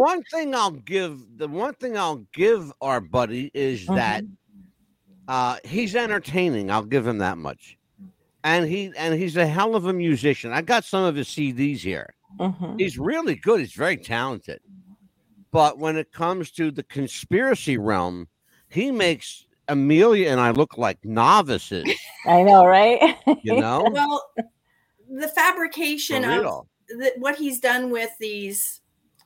one thing I'll give the one thing I'll give our buddy is that uh, he's entertaining. I'll give him that much, and he and he's a hell of a musician. I got some of his CDs here. Mhm. He's really good. He's very talented, but when it comes to the conspiracy realm, he makes Amelia and I look like novices. I know, right? You know, Well, the fabrication of the, what he's done with these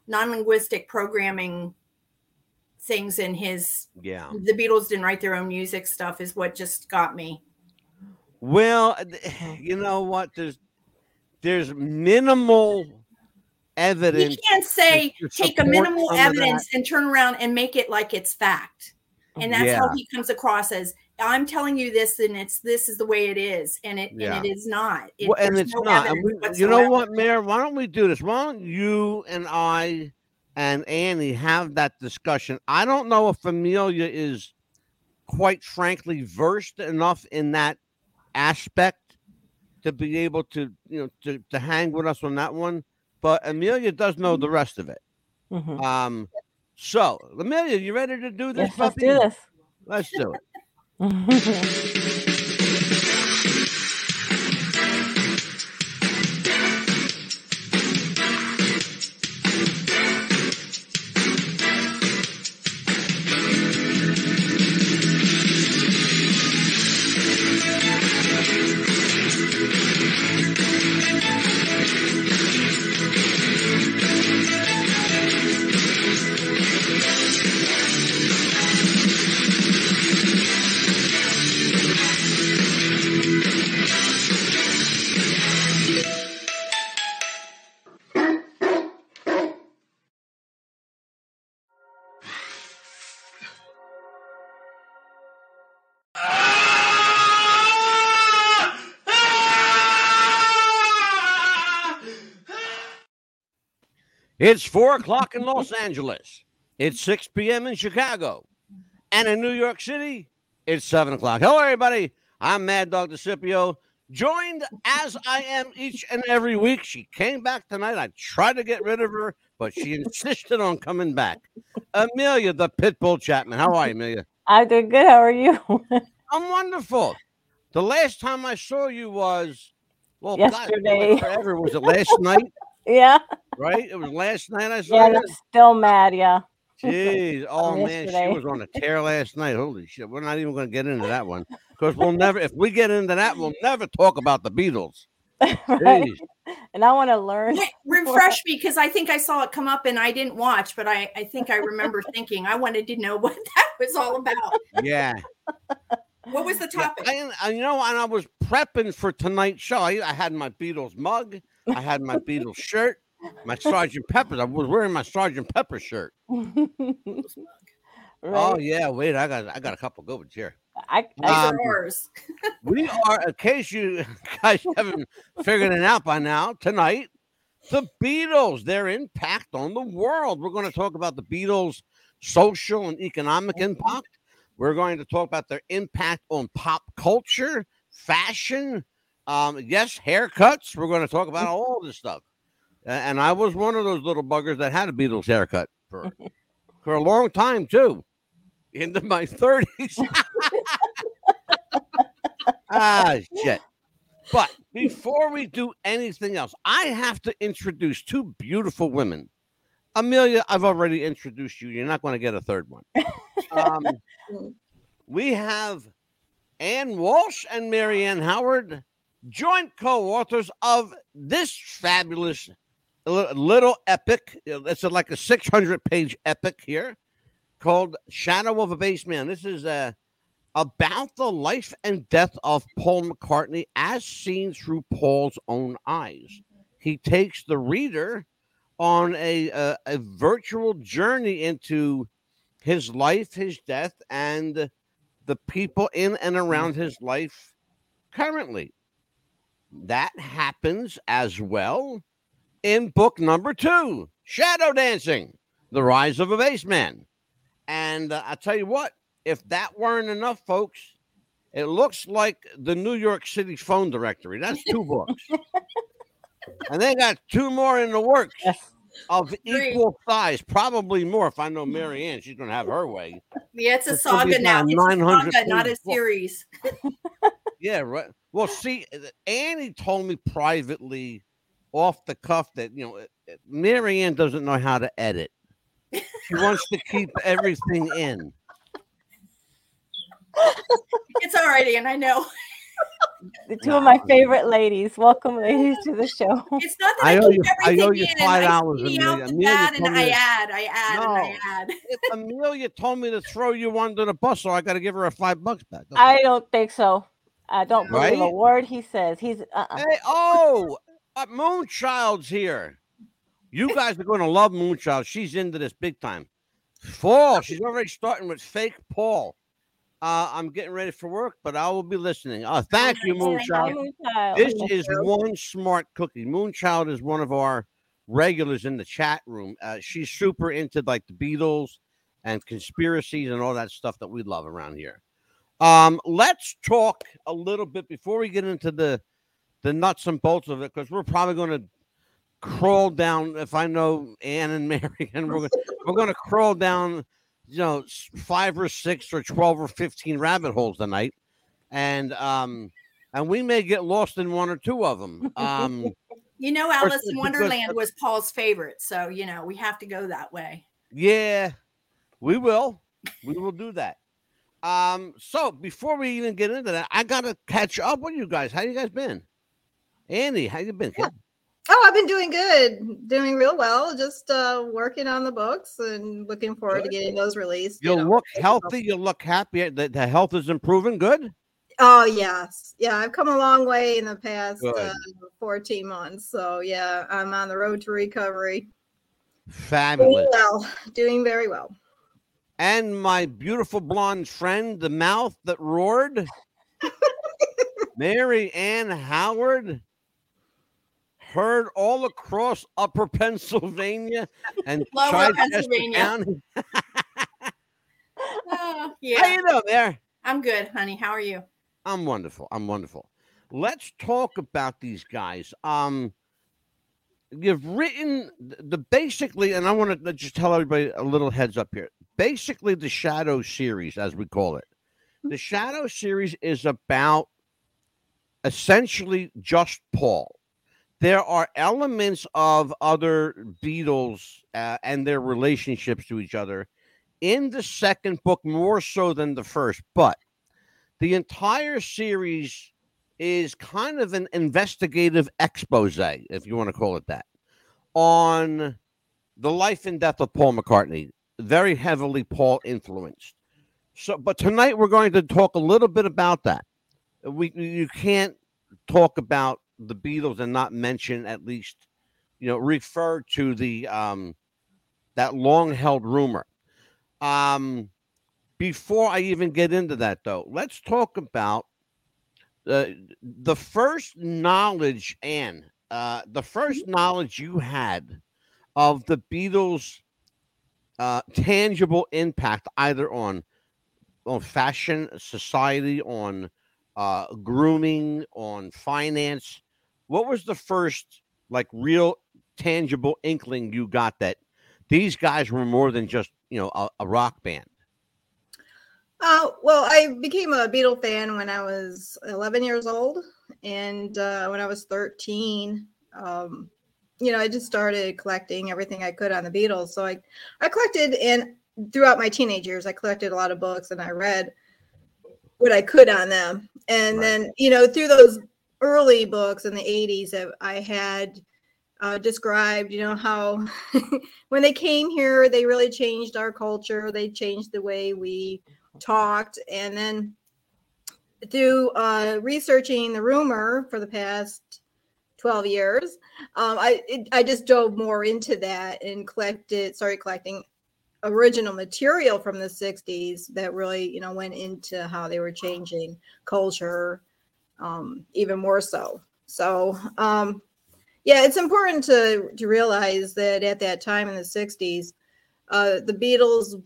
non-linguistic programming things in his yeah. the Beatles didn't write their own music stuff is what just got me. Well, you know what? There's there's minimal evidence. You can't say take a minimal some of that. evidence and turn around and make it like it's fact. And that's how he comes across as I'm telling you this and it's this is the way it is and it Yeah. and it is not. It, Well, and it's no not. And we, you know what, Mayor? Why don't we do this? Why don't you and I and Annie have that discussion? I don't know if Amelia is quite frankly versed enough in that aspect to be able to, you know, to, to hang with us on that one. But Amelia does know the rest of it. Mhm. Um, so Amelia, you ready to do this? Yes, let's do this. Let's do it. 嗯哼哼 It's four o'clock in Los Angeles. It's 6 p.m. in Chicago. And in New York City, it's 7 o'clock. Hello, everybody. I'm Mad Dog DeCipio, joined as I am each and every week. She came back tonight. I tried to get rid of her, but she insisted on coming back. Amelia, the Pitbull Chapman. How are you, Amelia? I'm doing good. How are you? I'm wonderful. The last time I saw you was, well, Yesterday. God, forever. Was it last night? Yeah. Right? It was last night I saw Yeah, I'm still mad. Yeah. Jeez, oh From man, she was on a tear last night. Holy shit, we're not even going to get into that one because we'll never. If we get into that, we'll never talk about the Beatles. right? And I want to learn. Re- refresh me because I think I saw it come up and I didn't watch, but I, I think I remember thinking I wanted to know what that was all about. Yeah, What was the Yeah, topic? I, I- uh, you know, and I was prepping for tonight's show. I, I had my Beatles mug, I had my Beatles shirt, my Sergeant Pepper. I was wearing my Sergeant Pepper shirt. Oh yeah, wait, I got I got a couple good ones here. I, I, Um. We are, in case you guys haven't figured it out by now, tonight, the Beatles, their impact on the world. We're going to talk about the Beatles' social and economic impact. We're going to talk about their impact on pop culture, fashion, um, yes, haircuts. We're going to talk about all this stuff. And I was one of those little buggers that had a Beatles haircut for, for a long time, too, into my 30s. ah, shit. But before we do anything else, I have to introduce two beautiful women. Amelia, I've already introduced you. You're not going to get a third one. Um, we have Ann Walsh and Marianne Howard, joint co authors of this fabulous little epic. It's like a 600 page epic here called Shadow of a Bass Man. This is uh, about the life and death of Paul McCartney as seen through Paul's own eyes. He takes the reader on a, a, a virtual journey into his life, his death, and the people in and around his life currently. That happens as well in book number two Shadow Dancing The Rise of a Bassman. And uh, I tell you what, if that weren't enough, folks, it looks like the New York City phone directory. That's two books. and they got two more in the works. of equal size, probably more. If I know Mary Ann, she's going to have her way. Yeah, it's a It's saga now. It's a saga, not a series. Yeah, right. Well, see, uh, Annie told me privately, off the cuff, that you know, uh, Mary Ann doesn't know how to edit. She wants to keep everything in. It's all right, and I know. The two of my favorite ladies. Welcome, ladies, to the show. It's not that I I, owe keep you- I everything owe you in and five I dollars, see Amelia. out the Amelia bad and I to- add, I add, and I add. If Amelia told me to throw you under the bus, so I got to give her a five bucks back. Okay. I don't think so. I don't believe a word he says. He's uh-uh. Hey, oh, uh, Moonchild's here. You guys are going to love Moonchild. She's into this big time. Fall. She's already starting with fake Paul. Uh, I'm getting ready for work, but I will be listening. Uh, thank you, nice. Hi, Moonchild. Moonchild. This is one smart cookie. Moonchild is one of our regulars in the chat room. Uh, she's super into like the Beatles and conspiracies and all that stuff that we love around here. Um, let's talk a little bit before we get into the the nuts and bolts of it, because we're probably going to crawl down. If I know Ann and Mary, and we're gonna, we're going to crawl down, you know, five or six or twelve or fifteen rabbit holes tonight, and um, and we may get lost in one or two of them. Um, You know, Alice in Wonderland was Paul's favorite, so you know we have to go that way. yeah, we will. We will do that. Um, so before we even get into that, I gotta catch up with you guys. How you guys been? Andy, how you been? kid? Oh, I've been doing good, doing real well. Just uh, working on the books and looking forward to getting those released. You know. look healthy. You look happy. The, the health is improving. Good. Oh yes, yeah. I've come a long way in the past uh, 14 months. So yeah, I'm on the road to recovery. Doing Fabulous. well, doing very well. And my beautiful blonde friend, the mouth that roared, Mary Ann Howard, heard all across Upper Pennsylvania and Lower Pennsylvania. County. Oh, How you doing there? I'm good, honey. How are you? I'm wonderful. I'm wonderful. Let's talk about these guys. Um, you've written the basically, and I want to just tell everybody a little heads up here. Basically, the Shadow series, as we call it, the Shadow series is about essentially just Paul. There are elements of other Beatles uh, and their relationships to each other in the second book more so than the first, but the entire series is kind of an investigative expose, if you want to call it that, on the life and death of Paul McCartney, very heavily Paul influenced. So, but tonight we're going to talk a little bit about that. We you can't talk about the Beatles and not mention at least, you know, refer to the um that long held rumor. Um, before I even get into that, though, let's talk about uh, the first knowledge, Anne, uh, the first knowledge you had of the Beatles' uh, tangible impact, either on on fashion, society, on uh, grooming, on finance. What was the first like real tangible inkling you got that these guys were more than just you know a, a rock band? Uh, well, I became a Beatle fan when I was 11 years old, and uh, when I was 13, um, you know, I just started collecting everything I could on the Beatles. So I, I collected, and throughout my teenage years, I collected a lot of books, and I read what I could on them. And Right. then, you know, through those early books in the 80s, that I had uh, described, you know, how when they came here, they really changed our culture. They changed the way we talked and then through uh, researching the rumor for the past 12 years um, I, it, I just dove more into that and collected started collecting original material from the 60s that really you know went into how they were changing culture um, even more so. So um, yeah it's important to, to realize that at that time in the 60s uh, the beatles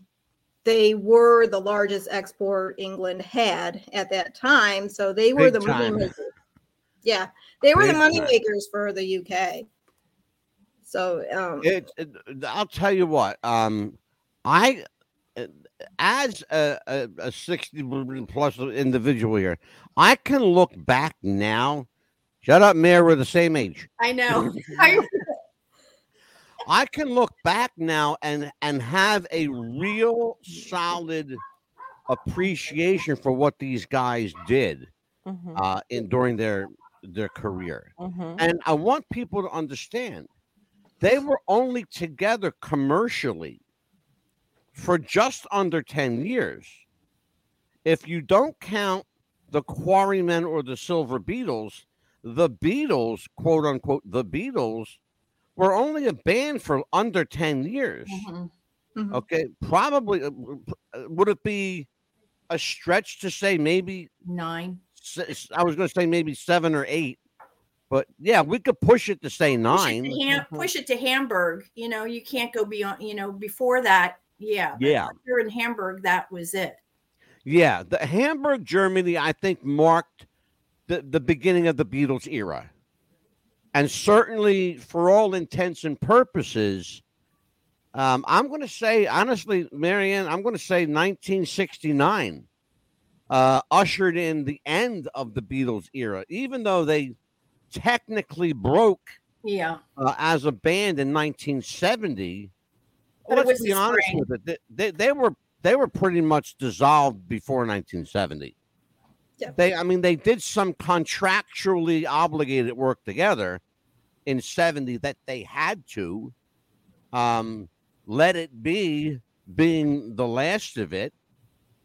they were the largest export England had at that time. So they were Big the money makers. Yeah, they were the Big money time. makers for the UK. So um, It, it, I'll tell you what. Um, I, uh, as a, a, a sixty plus individual here, I can look back now. Shut up, Mayor. We're the same age. I know. I, I can look back now and and have a real solid appreciation for what these guys did Mhm, uh, in during their their career. mhm. And I want people to understand they were only together commercially for just under 10 years. If you don't count the Quarrymen or the Silver Beatles, the Beatles, quote unquote, the Beatles were only a band for under 10 years. Mhm. mhm. Okay. Probably, uh, uh, would it be a stretch to say maybe Nine. I was going to say maybe seven or eight, but yeah, we could push it to say Push it, nine. to Ham- push it to Hamburg. You know, you can't go beyond. You know, before that, yeah. Yeah. once You're in Hamburg. That was it. Yeah, the Hamburg, Germany, I think marked the, the beginning of the Beatles era. And certainly, for all intents and purposes, um, I'm going to say, honestly, Marianne, I'm going to say 1969 uh, ushered in the end of the Beatles era, even though they technically broke Yeah. uh, as a band in 1970. But let's be honest spring. with it. They, they, they were they were pretty much dissolved before 1970. Yeah. They, I mean, they did some contractually obligated work together in 70 that they had to. Um, let it be being the last of it.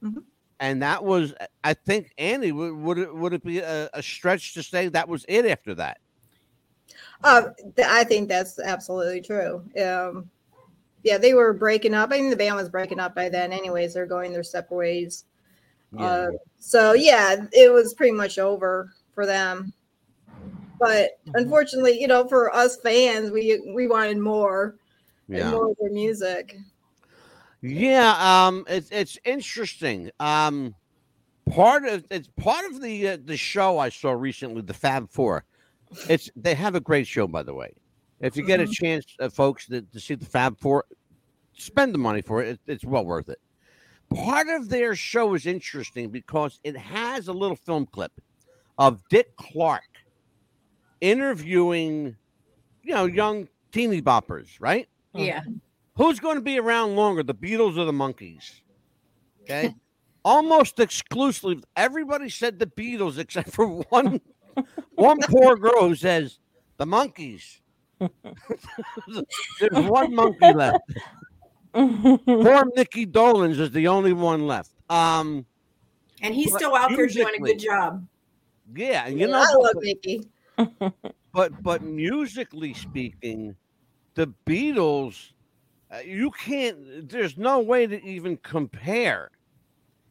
Mhm. And that was, I think, Annie, would, would it would it be a, a stretch to say that was it after that? Uh, th- I think that's absolutely true. Um, yeah, they were breaking up. I mean, the band was breaking up by then, anyways. They're going their separate ways. Uh, so yeah, it was pretty much over for them. But Mm-hmm. unfortunately, you know, for us fans, we we wanted more and more of their music. Yeah, um, it's it's interesting. Um, part of it's part of the uh, the show I saw recently, the Fab Four. It's they have a great show, by the way. If you get a Mhm. chance, uh, folks, to, to see the Fab Four, spend the money for it. it. It's well worth it. Part of their show is interesting because it has a little film clip of Dick Clark interviewing, you know, young teeny boppers, right? Uh-huh. Yeah. Who's going to be around longer, the Beatles or the Monkees? Okay. Almost exclusively, everybody said the Beatles except for one one poor girl who says the Monkees. There's one monkey left. Poor Mickey Dolenz is the only one left. Um, And he's still out there doing a good job. yeah, and you know, I love but- Mickey. but but musically speaking, the Beatles, uh, you can't. There's no way to even compare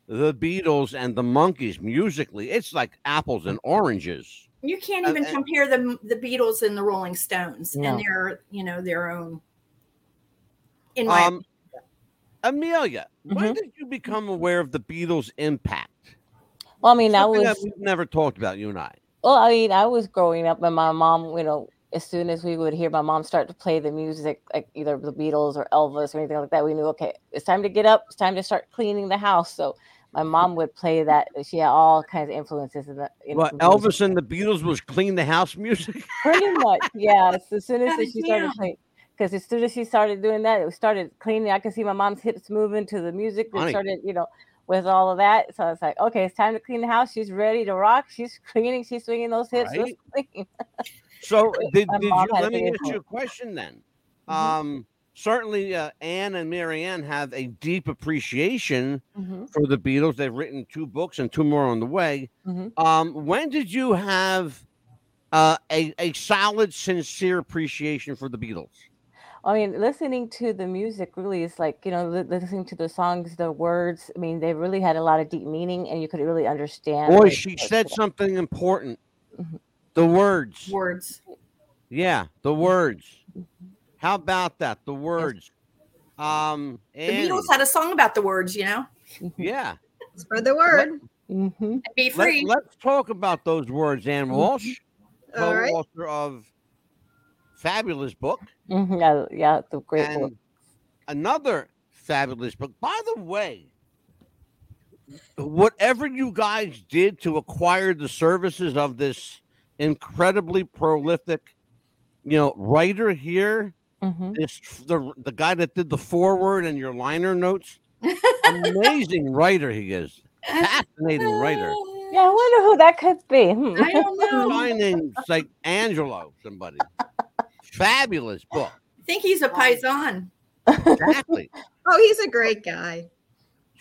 the Beatles and the Monkees musically. It's like apples and oranges. You can't Uh, even uh, compare the the Beatles and the Rolling Stones No. and their you know their own. In my Um, Amelia, when Mhm. did you become aware of the Beatles' impact? well, I mean, I Something that was we've never talked about, you and I. Well, I mean, I was growing up, and my mom, you know, as soon as we would hear my mom start to play the music, like either the Beatles or Elvis or anything like that, we knew, okay, it's time to get up. It's time to start cleaning the house. So my mom would play that. She had all kinds of influences in the. In What the music. Elvis and the Beatles was clean the house music. Pretty much, yeah. So as soon as she started playing, because as soon as she started doing that, it started cleaning. I could see my mom's hips moving to the music. It started, you know, with all of that. So it's like, okay, it's time to clean the house. She's ready to rock. She's cleaning. She's swinging those hips. Right. So did, did you mom had a let me ask you a question then? Mhm. Um, certainly uh, Anne and Marianne have a deep appreciation Mhm, for the Beatles. They've written two books and two more on the way. mhm. Um, when did you have uh, a a solid, sincere appreciation for the Beatles? I mean, listening to the music really is like, you know, li- listening to the songs, the words. I mean, they really had a lot of deep meaning and you could really understand. Boy, what- she what- said something important. Mhm. The words. words. Yeah, the words. How about that? The words. Um, The Beatles had a song about the words, you know, yeah. Spread the word. mhm. be free. Let, us talk about those words, Ann Walsh, All right. co-author of fabulous book. Mhm, Yeah, yeah, it's a great book. another fabulous book. By the way, whatever you guys did to acquire the services of this incredibly prolific, you know, writer here, Mhm. this the the guy that did the foreword and your liner notes, amazing writer he is, fascinating writer. Yeah, I wonder who that could be. Hmm. I don't know. Guy named like Angelo, somebody. Fabulous book. I think he's a paisan. Exactly. Oh, he's a great guy.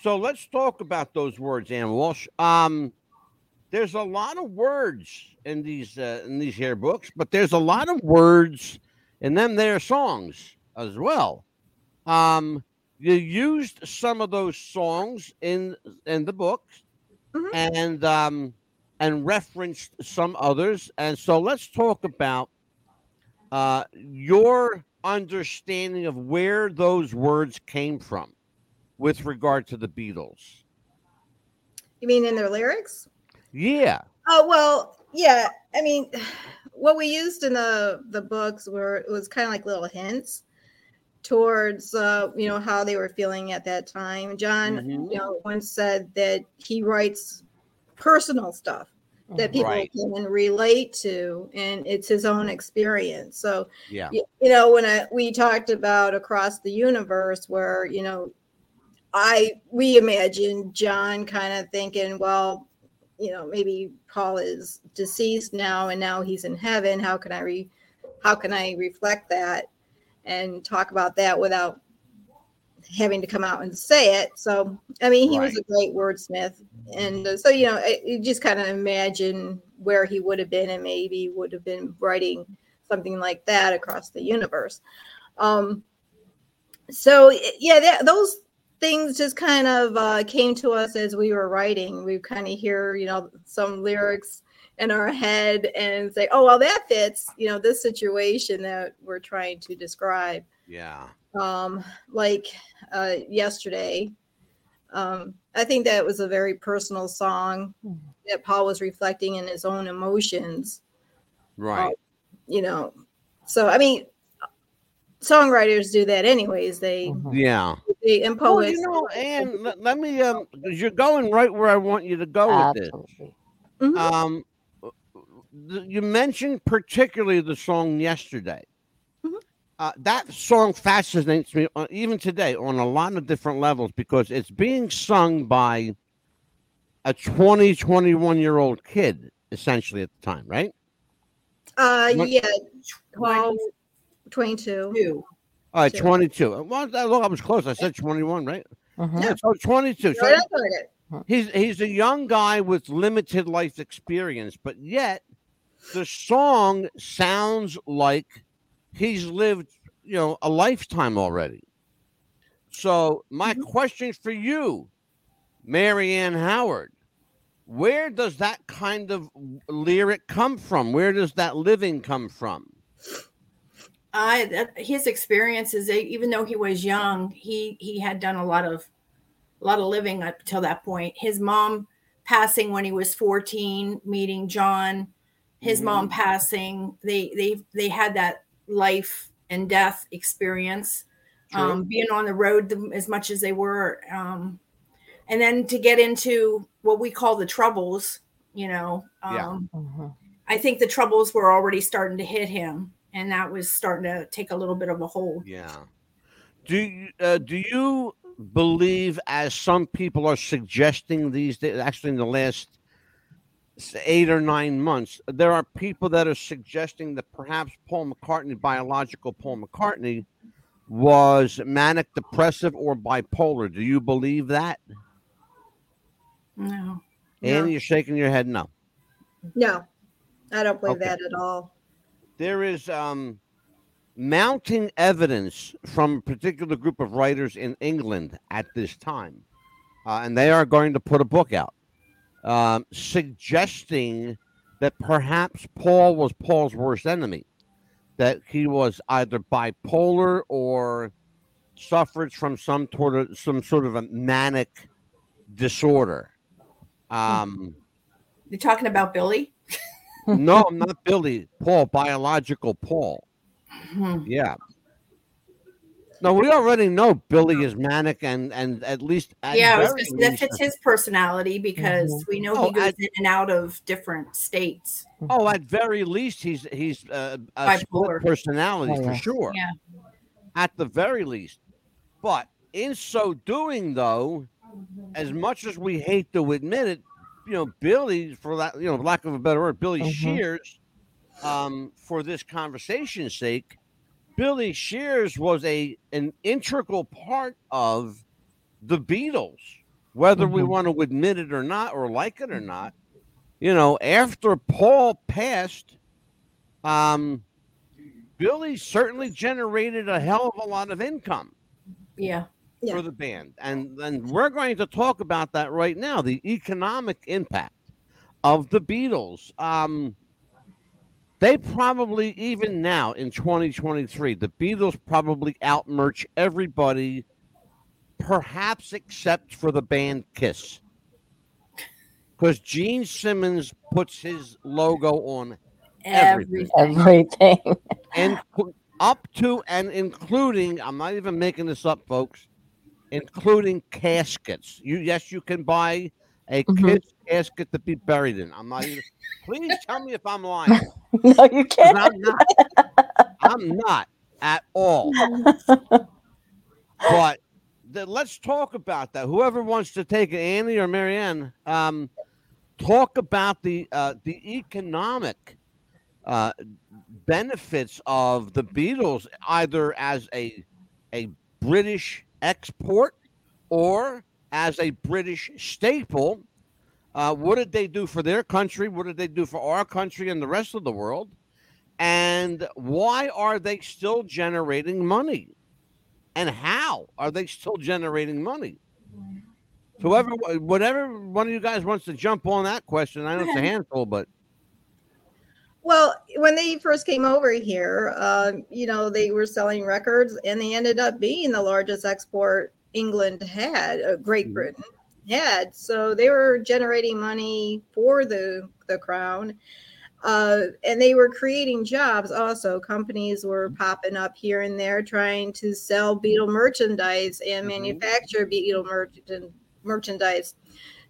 So let's talk about those words, Ann Walsh. Um, there's a lot of words in these uh, in these here books, but there's a lot of words in them there songs as well. Um, you used some of those songs in in the books, Mhm. and um, and referenced some others. And so let's talk about uh, your understanding of where those words came from with regard to the Beatles. You mean in their lyrics? Yeah. Oh well, yeah. I mean, what we used in the the books were it was kind of like little hints towards uh, you know how they were feeling at that time. John, Mhm. you know, once said that he writes personal stuff that oh. people Right. can relate to, and it's his own experience. So Yeah. y- you know when I, we talked about across the universe where you know i we imagine john kind of thinking well you know maybe paul is deceased now and now he's in heaven how can i re how can i reflect that and talk about that without having to come out and say it so i mean he was a great wordsmith and uh, so you know I- you just kind of imagine where he would have been and maybe would have been writing something like that across the universe. Um, so yeah, that, those things just kind of uh, came to us as we were writing. We kind of hear, you know, some lyrics in our head and say, "Oh, well, that fits," you know, this situation that we're trying to describe. Yeah. Um, like uh, yesterday, um, I think that was a very personal song Mhm. that Paul was reflecting in his own emotions Right. you know so i mean songwriters do that anyways they Mhm. Yeah. they and Well, poets you know, and let, let me um you're going right where I want you to go with this. Absolutely. Mhm. Um th- you mentioned particularly the song yesterday. Uh, that song fascinates me uh, even today on a lot of different levels because it's being sung by a 20 21 year old kid essentially at the time right uh What- yeah 12 22 Two. all right Sure. 22 well that- look, i was close i said 21 right Mhm. yeah, so 22 so Right up on it. he's he's a young guy with limited life experience but yet the song sounds like he's lived you know a lifetime already so my Mhm. question for you marianne howard where does that kind of lyric come from where does that living come from I that, his experiences, even though he was young, he he had done a lot of a lot of living up till that point. His mom passing when he was 14, meeting John, his mom passing. They they they had that life and death experience. Um, being on the road the- as much as they were, um, and then to get into what we call the troubles, you know, Yeah. um, Mhm. I think the troubles were already starting to hit him, and that was starting to take a little bit of a hold. Yeah. Do you uh, do you believe, as some people are suggesting these days, actually in the last s- eight or nine months, there are people that are suggesting that perhaps Paul McCartney, biological Paul McCartney, was manic depressive or bipolar. Do you believe that? No. Annie, you're shaking your head. No. no i don't believe Okay. that at all there is um, mounting evidence from a particular group of writers in England at this time, uh, and they are going to put a book out um, suggesting that perhaps Paul was Paul's worst enemy, that he was either bipolar or suffered from some sort of some sort of a manic disorder. Um, You're talking about Billy? no, I'm not Billy. Paul, biological Paul. Hmm. Yeah. No, we already know Billy is manic and and at least at Yeah, I was just, that fits his personality because we know Oh, he goes I- in and out of different states. Oh, at very least, he's he's uh, a split personality Oh, for sure. Yeah. At the very least, but in so doing, though, as much as we hate to admit it, you know, Billy, for that, you know, lack of a better word, Billy Mhm. Shears, um, for this conversation's sake, Billy Shears was a an integral part of the Beatles, whether we Mhm. want to admit it or not, or like it or not. You know, after Paul passed, um, Billy certainly generated a hell of a lot of income Yeah. Yeah. for the band. And and we're going to talk about that right now, the economic impact of the Beatles. Um they probably even now in 2023, the Beatles probably outmerch everybody, perhaps except for the band Kiss. Because Gene Simmons puts his logo on Everything. Everything. And up to and including i'm not even making this up folks including caskets you yes you can buy a Mhm. kid's casket to be buried in i'm not even please tell me if i'm lying no, you can't. i'm not i'm not at all but the, let's talk about that whoever wants to take it annie or marianne um, talk about the uh, the economic uh, benefits of the Beatles either as a a British export or as a British staple. Uh, what did they do for their country? What did they do for our country and the rest of the world? And why are they still generating money? And how are they still generating money? Whoever, whatever one of you guys wants to jump on that question, I know it's a handful, but Well, when they first came over here, uh, you know, they were selling records and they ended up being the largest export England had, uh, Great Mhm. Britain had. So they were generating money for the, the crown. Uh, and they were creating jobs also. Companies were popping up here and there trying to sell Beatle merchandise and Mhm. manufacture Beatle merchant, merchandise.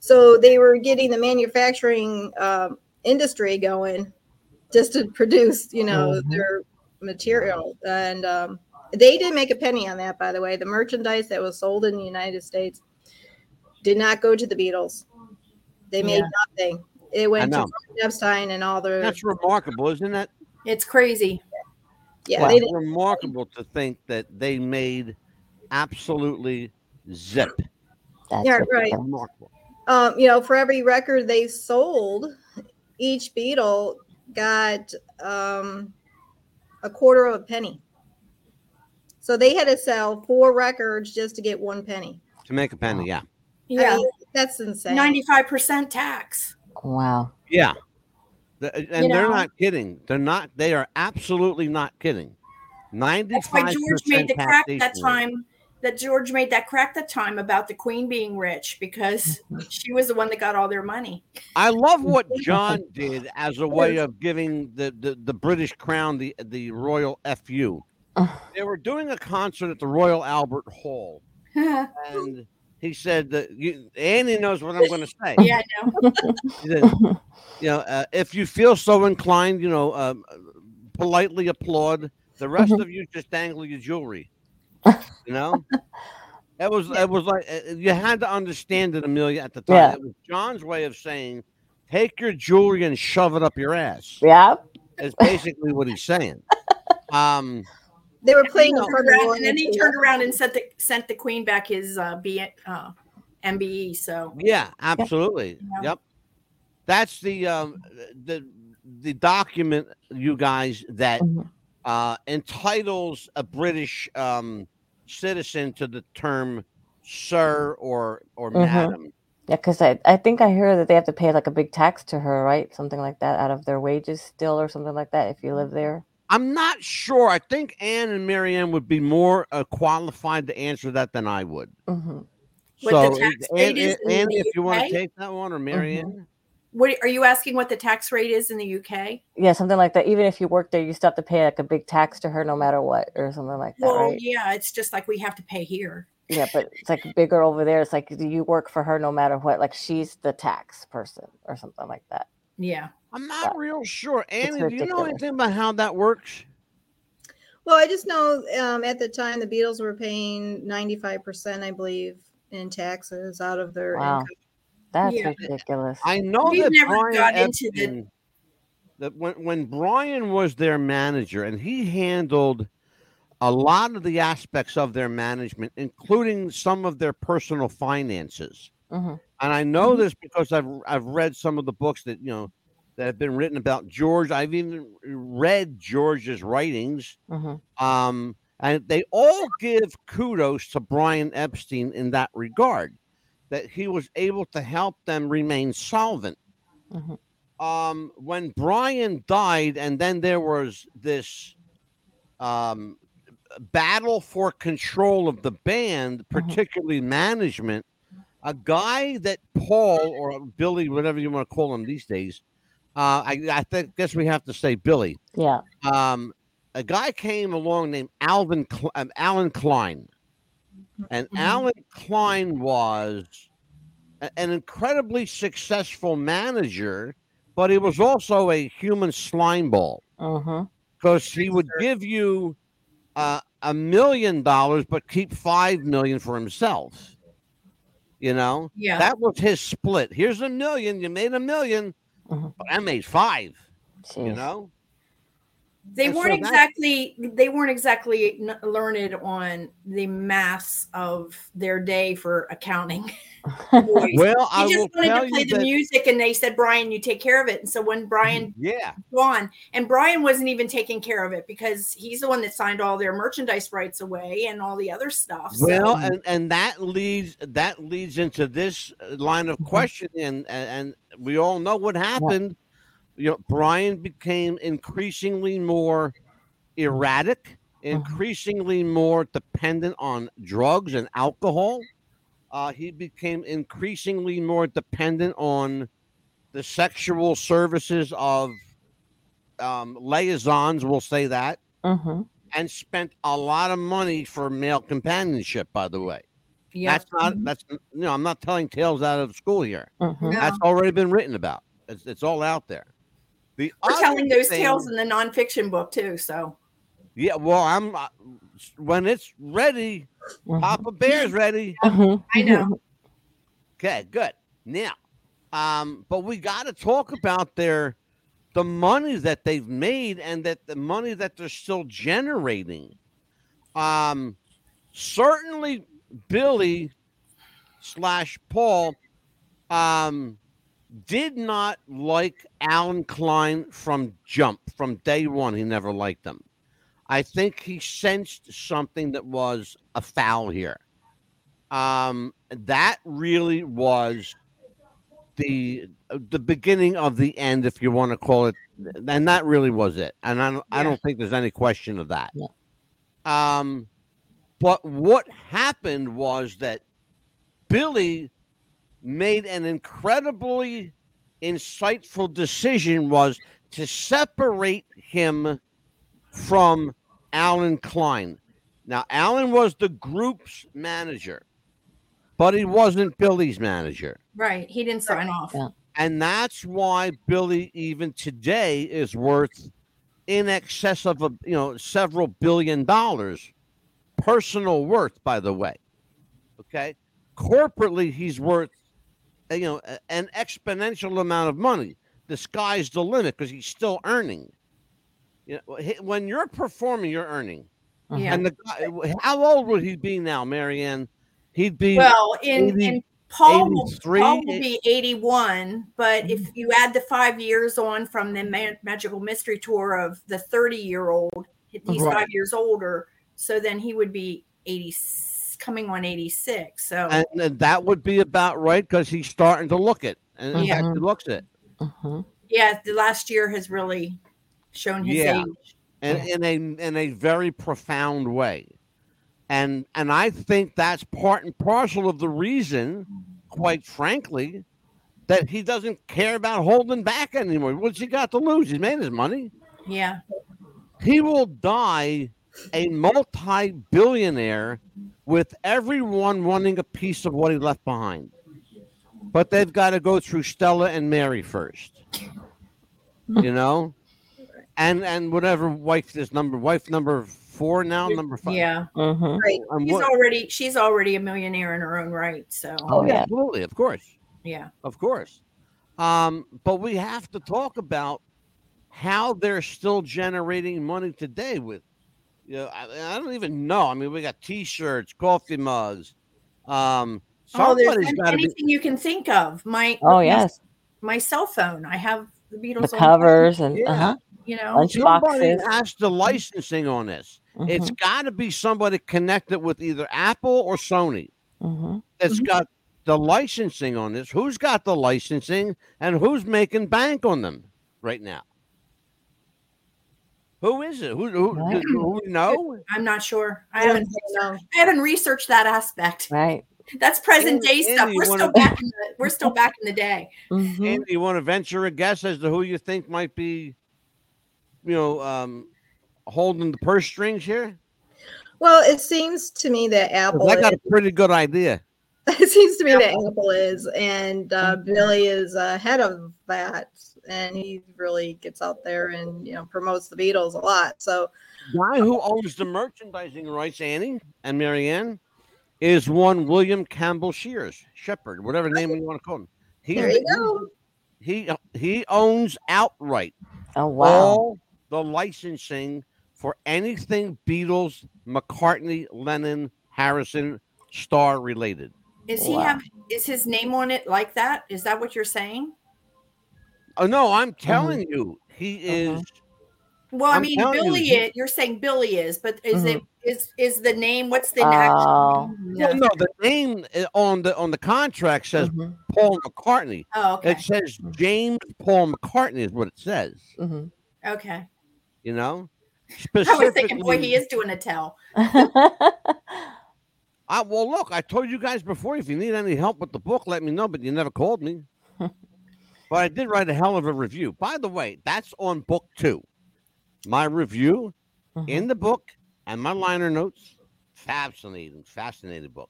So they were getting the manufacturing um, industry going just to produce, you know, Mhm. their material. And um, they didn't make a penny on that, by the way. The merchandise that was sold in the United States did not go to the Beatles. They made Yeah. nothing. It went to Epstein and all the that's remarkable, isn't it? It's crazy. yeah. Wow. They didn't, remarkable to think that they made absolutely zip. That's Yeah, right. Remarkable. um, you know, for every record they sold, each Beatle got um, a quarter of a penny. So they had to sell four records just to get one penny. To make a penny, yeah. I Yeah. mean, that's insane. 95% tax. Wow. Yeah. The- and You they're know? not kidding. They're not, they are absolutely not kidding. 95% That's why George made the crack that taxation rate. time. That George made that crack that time about the Queen being rich because she was the one that got all their money. I love what John did as a way of giving the, the, the British crown the, the royal FU. They were doing a concert at the Royal Albert Hall, and he said that you, Annie knows what I'm going to say. Yeah, I know. Said, you know, uh, if you feel so inclined, you know, um, politely applaud. The rest Mhm. of you just dangle your jewelry. You know, it was it was like uh, you had to understand it, Amelia, at the time. Yeah. It was John's way of saying, "Take your jewelry and shove it up your ass." Yeah. Is basically what he's saying. Um, They were playing He in turned around- and then he turned around and sent the sent the Queen back his uh, B, uh, MBE. So Yeah, absolutely. Yeah. Yep. That's the um the the document, you guys, that Mhm. uh entitles a British um citizen to the term sir or or Mhm. madam. Yeah, because I, I think I hear that they have to pay like a big tax to her, right? Something like that out of their wages still, or something like that if you live there. I'm not sure. I think Anne and Marianne would be more uh, qualified to answer that than I would. hmm so, tax Ann- rate is Ann- in Annie, the if you want to take that one, or Marianne, What are you asking? What the tax rate is in the UK? Yeah, something like that. Even if you work there, you still have to pay like a big tax to her, no matter what, or something like that, Well, right? yeah, it's just like we have to pay here. Yeah, but it's like bigger over there. It's like, do you work for her no matter what? Like she's the tax person or something like that. Yeah. I'm not real sure. Annie, do you know anything about how that works? Well, I just know um, at the time the Beatles were paying 95%, I believe, in taxes out of their Wow. income. That's Yeah. ridiculous. I know We've that never Brian got into the- that when when Brian was their manager and he handled a lot of the aspects of their management, including some of their personal finances. Mhm. And I know this because I've I've read some of the books that you know that have been written about George. I've even read George's writings. Mhm. Um, and they all give kudos to Brian Epstein in that regard, that he was able to help them remain solvent. Mhm. Um, when Brian died, and then there was this um, battle for control of the band, particularly management. A guy that Paul or Billy, whatever you want to call him these days, uh, I, I think guess we have to say Billy Yeah. um, a guy came along named Alvin Cl- um, Allen Klein, and Mhm. Allen Klein was a- an incredibly successful manager, but he was also a human slime ball Mm-hmm. because he would give you uh, a million dollars, but keep five million for himself. You know, Yeah. that was his split. Here's a million. You made a 1000000 Mhm. but I made five. You know. they And weren't that's- exactly they weren't exactly learned on the mass of their day for accounting. boys. Well, I he will just wanted tell to play the that, music, and they said, "Brian, you take care of it." And so when Brian yeah, gone, and Brian wasn't even taking care of it because he's the one that signed all their merchandise rights away and all the other stuff. So- Well, and, and that leads that leads into this uh, line of Mhm. questioning, and, and and we all know what happened. You know, Brian became increasingly more erratic, increasingly more dependent on drugs and alcohol. Uh, he became increasingly more dependent on the sexual services of um, liaisons. We'll say that Mm-hmm. and spent a lot of money for male companionship. By the way, yeah, that's not that's you know I'm not telling tales out of school here. Mm-hmm. No. That's already been written about. It's, it's all out there. The we're telling those thing- tales in the nonfiction book too. So Yeah, well, I'm uh, when it's ready. Mm-hmm. Papa Bear's ready. I know. Okay, good. Now, um, but we got to talk about their the money that they've made and that the money that they're still generating. Um, certainly, Billy slash Paul um, did not like Allen Klein from jump from day one. He never liked them. I think he sensed something that was a foul here. Um, that really was the the beginning of the end, if you want to call it, and that really was it. And I don't, I don't think there's any question of that. Yeah. Um, but what happened was that Billy made an incredibly insightful decision was to separate him from Allen Klein. Now, Allen was the group's manager, but he wasn't Billy's manager. Right, he didn't sign off. Yeah. And that's why Billy, even today, is worth in excess of a you know several billion dollars, personal worth, by the way. Okay, corporately, he's worth uh, you know an exponential amount of money. The sky's the limit because he's still earning. You know, when you're performing, you're earning. Yeah. And the guy, how old would he be now, Marianne? He'd be Well, in, 80 in Paul will, Paul will be 81, but if you add the five years on from the Magical Mystery Tour of the 30 year old, he's Right. five years older. So then he would be 80, coming on 86. So and that would be about right because he's starting to look it, and in fact, Mhm. he looks it, Mm-hmm. yeah, the last year has really shown his Yeah. age. and in a in a very profound way, and and I think that's part and parcel of the reason, quite frankly, that he doesn't care about holding back anymore. What's he got to lose? He's made his money. Yeah. He will die a multi-billionaire with everyone wanting a piece of what he left behind. But they've got to go through Stella and Mary first. You know? And and whatever wife this number wife number four now, number five. Yeah. Mhm. Right. And She's what- already she's already a millionaire in her own right. So Oh, yeah. absolutely, of course. yeah. Of course. Um, but we have to talk about how they're still generating money today with you know, I, I don't even know. I mean, we got t-shirts, coffee mugs. Um Oh, there's somebody's an- got be anything you can think of. My Oh my- yes, my cell phone. I have the Beatles the covers and Yeah. uh-huh. You know. Lunch somebody has the licensing on this. It's Mhm, got to be somebody connected with either Apple or Sony mhm. that's Mhm. got the licensing on this. Who's got the licensing and who's making bank on them right now? Who is it? Who who, Right. who, who know? I'm not sure. I I haven't know. I haven't researched that aspect. Right. That's present Andy- day stuff. Andy, We're still wanna- back in the we're still back in the day. Mhm. Andy, you want to venture a guess as to who you think might be, you know, um, holding the purse strings here? Well, it seems to me that Apple. I got is, a pretty good idea. it seems to me that Apple is, and uh, Billy is ahead of that, and he really gets out there and you know promotes the Beatles a lot. So guy who owns the merchandising rights, Annie and Marianne, is one William Campbell Shears, Shepherd, whatever name you want to call him. He, there you go. he he owns outright Oh wow. all the licensing for anything Beatles, McCartney, Lennon, Harrison, Starr related. Is he have is his name on it like that? Is that what you're saying? Oh no, I'm telling you, he Uh-huh. is. Well, I I'm mean, telling you, Billy. It you're saying Billy is, but is it is is the name? What's the actual? name? Well, no, the name uh, on the on the contract says Mhm, Paul McCartney. Oh, okay, It says James Paul McCartney is what it says. mhm. okay. You know, I was thinking, boy, he is doing a tell. I, well, look, I told you guys before. If you need any help with the book, let me know. But you never called me. but I did write a hell of a review. By the way, that's on book two. My review Mhm. in the book and my liner notes. Fascinating, fascinating book.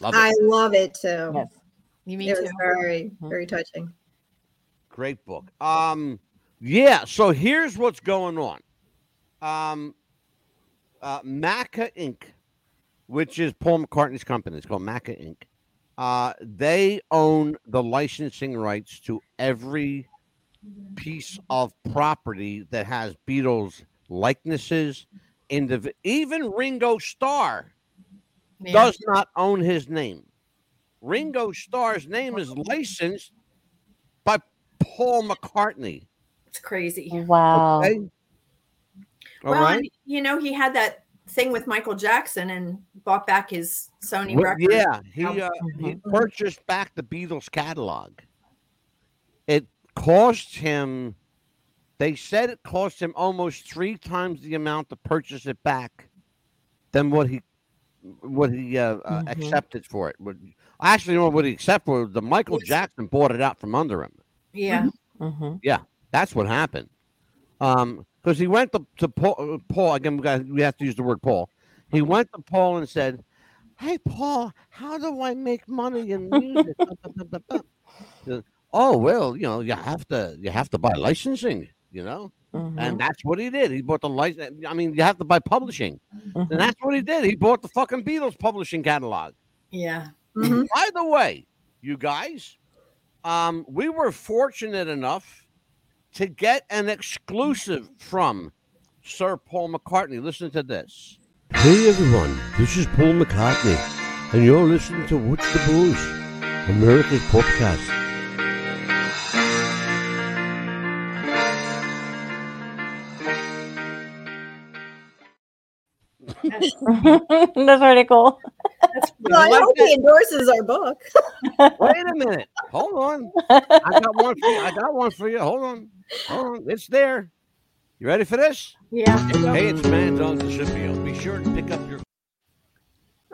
Love it. I love it too. Yes. You mean It was very Mhm. very touching. Great book. Um, yeah. So here's what's going on. Um, uh, Maca Inc., which is Paul McCartney's company, it's called Maca Inc. Uh, they own the licensing rights to every piece of property that has Beatles likenesses. Indiv- even Ringo Starr Yeah. does not own his name. Ringo Starr's name is licensed by Paul McCartney. It's crazy. wow. Okay. Well, right. and, you know, he had that thing with Michael Jackson and bought back his Sony Well, record. yeah, he uh, he Mhm. purchased back the Beatles catalog. It cost him. They said it cost him almost three times the amount to purchase it back than what he what he uh, uh, Mhm. accepted for it. What, I actually know what he accepted for. The Michael Yes. Jackson bought it out from under him. Yeah. Mhm. That's what happened. Um, because he went to, to Paul, Paul again. We, got, we have to use the word Paul. He went to Paul and said, "Hey, Paul, how do I make money in music?" Oh well, you know, you have to you have to buy licensing, you know, Mhm. and that's what he did. He bought the license. I mean, you have to buy publishing, Mhm. and that's what he did. He bought the fucking Beatles publishing catalog. Yeah. Mhm. By the way, you guys, um, we were fortunate enough to get an exclusive from Sir Paul McCartney. Listen to this. Hey everyone, this is Paul McCartney, and you're listening to What's the Buzz, America's podcast. That's pretty cool. That's Well, I like hope that? he endorses our book. Wait a minute. Hold on. I got one for you. I got one for you. Hold on. Hold on. It's there. You ready for this? yeah. Hey, it's Man Dog Scipio. Be sure to pick up your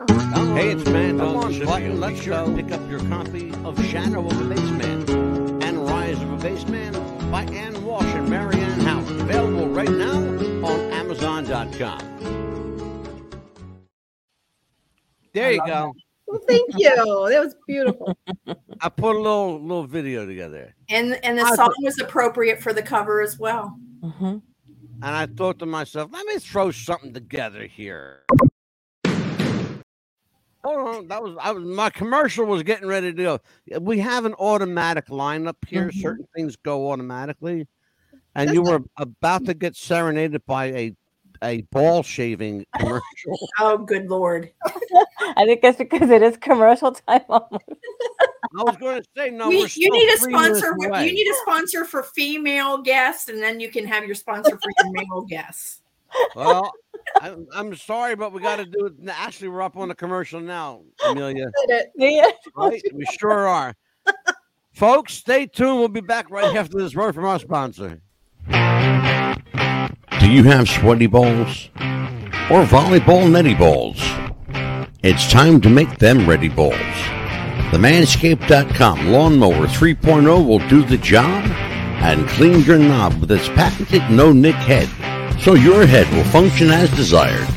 Oh. Hey, it's Man Come Dog on, Scipio. button, Be let's sure to pick up your copy of Shadow of the Bassman. And Rise of a Bassman by Ann Walsh and Marianne Howard. Available right now on Amazon.com. There you go. Well, thank you. That was beautiful. I put a little little video together. And and the I song was appropriate for the cover as well. Mhm. And I thought to myself, let me throw something together here. Hold on, that was I was my commercial was getting ready to go. We have an automatic lineup here. Mhm. Certain things go automatically, and you were about to get serenaded by a a ball shaving commercial. Oh, good lord! I think that's because it is commercial time almost. I was going to say no. We- you need a sponsor. You need a sponsor for female guests, and then you can have your sponsor for your male guests. Well, I, I'm sorry, but we got to do it. Actually, we're up on the commercial now, Amelia. Did it. Yeah. Right? We sure are. Folks, stay tuned. We'll be back right after this word from our sponsor. Do you have sweaty balls or volleyball netty balls? It's time to make them ready balls. The Manscaped.com Lawnmower 3.0 will do the job and clean your knob with its patented no nick head so your head will function as desired.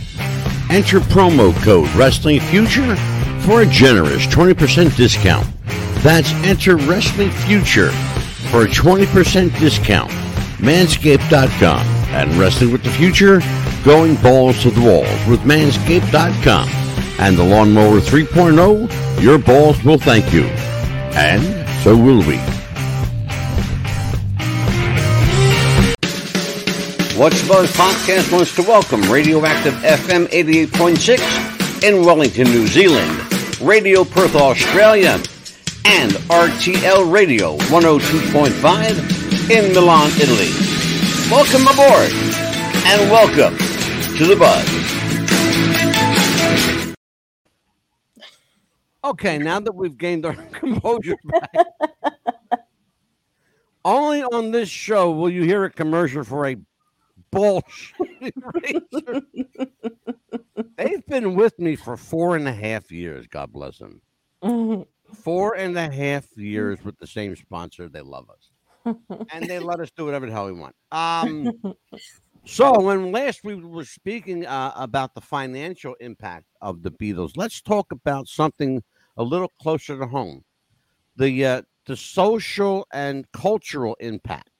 Enter promo code Wrestling Future for a generous 20% discount. That's enter Wrestling Future for a 20% discount. Manscaped.com and Wrestling with the Future, going balls to the walls with Manscaped.com and the Lawnmower 3.0, your balls will thank you. And so will we. What's Buzz Podcast wants to welcome Radioactive FM 88.6 in Wellington, New Zealand, Radio Perth, Australia, and RTL Radio 102.5 in Milan, Italy. Welcome aboard and welcome to the Buzz. Okay, now that we've gained our composure back, only on this show will you hear a commercial for a bullshit razor. They've been with me for four and a half years. God bless them. Mhm. Four and a half years with the same sponsor. They love us, and they let us do whatever the hell we want. Um, so when last we were speaking uh, about the financial impact of the Beatles, let's talk about something a little closer to home: the uh, the social and cultural impact.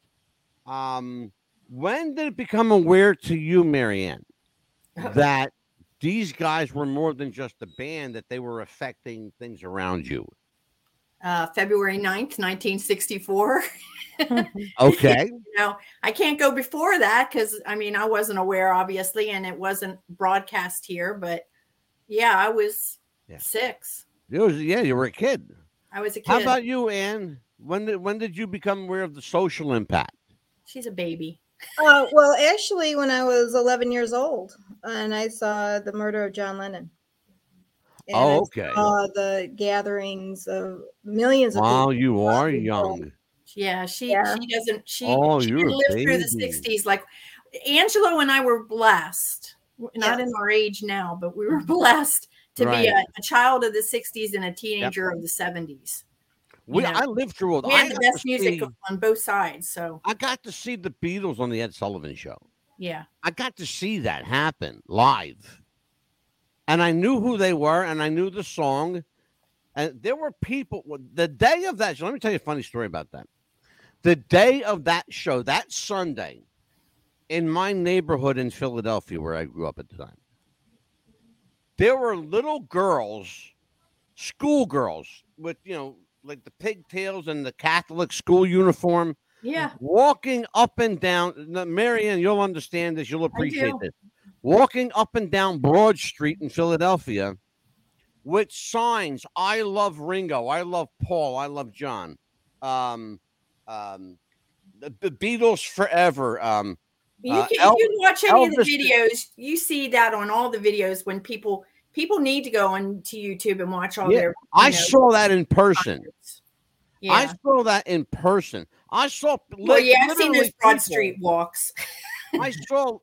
Um, when did it become aware to you, Marianne, that these guys were more than just a band; that they were affecting things around you? Uh, February 9th, 1964. Okay, you know, I can't go before that because I mean, I wasn't aware, obviously, and it wasn't broadcast here. But yeah, I was Yeah. six. it was yeah. You were a kid. I was a kid. How about you, Anne? When did when did you become aware of the social impact? She's a baby. Uh, well, actually, when I was 11 years old, and I saw the murder of John Lennon. And Oh, okay. saw the gatherings of millions of Wow, people. you are people. young. Yeah, she Yeah. she doesn't she, Oh, she you're didn't a live through the 60s. Like Angelo and I were blessed. Not Yes. in our age now, but we were mm-hmm. blessed to be a, a child of the 60s and a teenager of the 70s. We, Yeah. I lived through it. We I the got to best music see- on both sides. So I got to see the Beatles on the Ed Sullivan Show. yeah. I got to see that happen live, and I knew who they were, and I knew the song. And there were people. The day of that show, let me tell you a funny story about that. The day of that show, that Sunday, in my neighborhood in Philadelphia, where I grew up at the time, there were little girls, schoolgirls, with you know, like the pigtails and the Catholic school uniform Yeah. walking up and down. Marianne, you'll understand this. You'll appreciate this. Walking up and down Broad Street in Philadelphia with signs. I love Ringo. I love Paul. I love John. Um, um, the, the Beatles forever. Um, You Uh, can, El- if you watch any of the Elvis- videos, you see that on all the videos when people people need to go on to YouTube and watch all Yeah, their I know, saw that in person. concerts. I saw that in person. I saw. Well, li- yeah, I've seen those Broad people- Street walks. I saw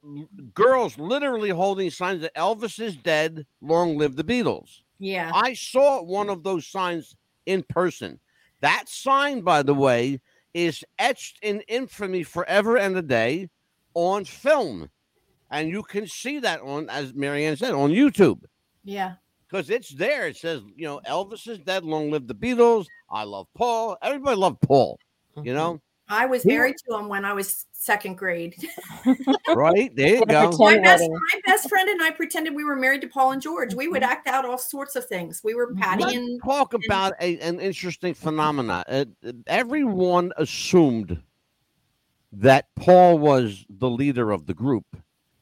girls literally holding signs that Elvis is dead. Long live the Beatles. Yeah. I saw one of those signs in person. That sign, by the way, is etched in infamy forever and a day on film. And you can see that on, as Marianne said, on YouTube Yeah. because it's there. It says, you know, Elvis is dead. Long live the Beatles. I love Paul. Everybody loved Paul. You mm-hmm. know, I was Yeah. married to him when I was second grade. right? There you go. my best my best friend and I pretended we were married to Paul and George. We would act out all sorts of things. We were Patty Let's and talk about a, an interesting phenomena. Uh, everyone assumed that Paul was the leader of the group.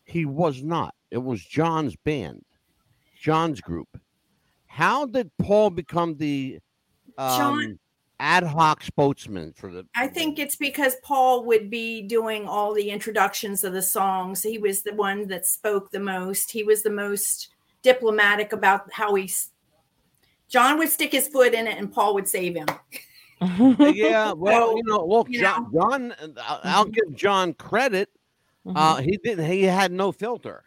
He was not. It was John's band, John's group. How did Paul become the um, John- ad hoc spokesman for the? I think it's because Paul would be doing all the introductions of the songs. He was the one that spoke the most. He was the most diplomatic about how he's. John would stick his foot in it, and Paul would save him. yeah, well, So, you know, well, you John, John I'll, I'll give John credit. Mm-hmm. Uh, he didn't. He had no filter.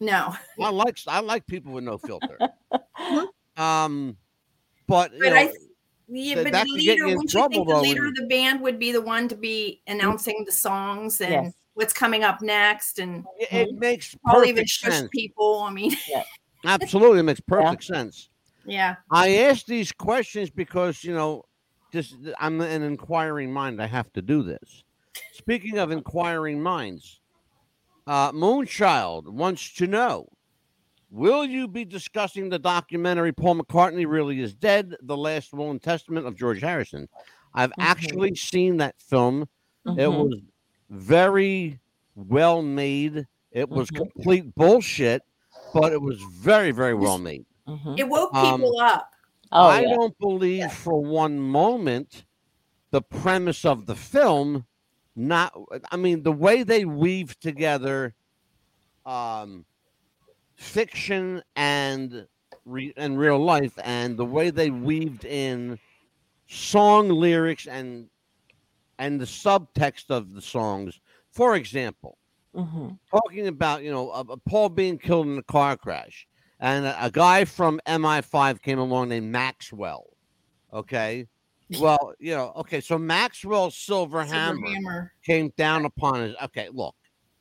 No, I like I like people with no filter. um, but you but know, I. Yeah, but the leader, wouldn't you think the leader of the band would be the one to be announcing the songs and Yes. what's coming up next? And it, it makes Paul even shush sense. people. I mean, yeah. Absolutely, it makes perfect sense. yeah. I ask these questions because you know, just I'm an inquiring mind. I have to do this. Speaking of inquiring minds, uh, Moonchild wants to know: Will you be discussing the documentary "Paul McCartney Really Is Dead: The Last Will and Testament of George Harrison"? I've Mhm. actually seen that film. It Mhm. was very well made. It was Mhm. complete bullshit, but it was very, very well made. Mhm. It woke Um, people up. Oh, I yeah. don't believe for one moment the premise of the film. Not, I mean, the way they weave together um, fiction and re- and real life, and the way they weaved in song lyrics and and the subtext of the songs. For example, Mhm. talking about you know uh, Paul being killed in a car crash, and a, a guy from MI5 came along named Maxwell. Okay, well you know okay, so Maxwell's silver, Silver hammer, Hammer. came down upon his. Okay, look,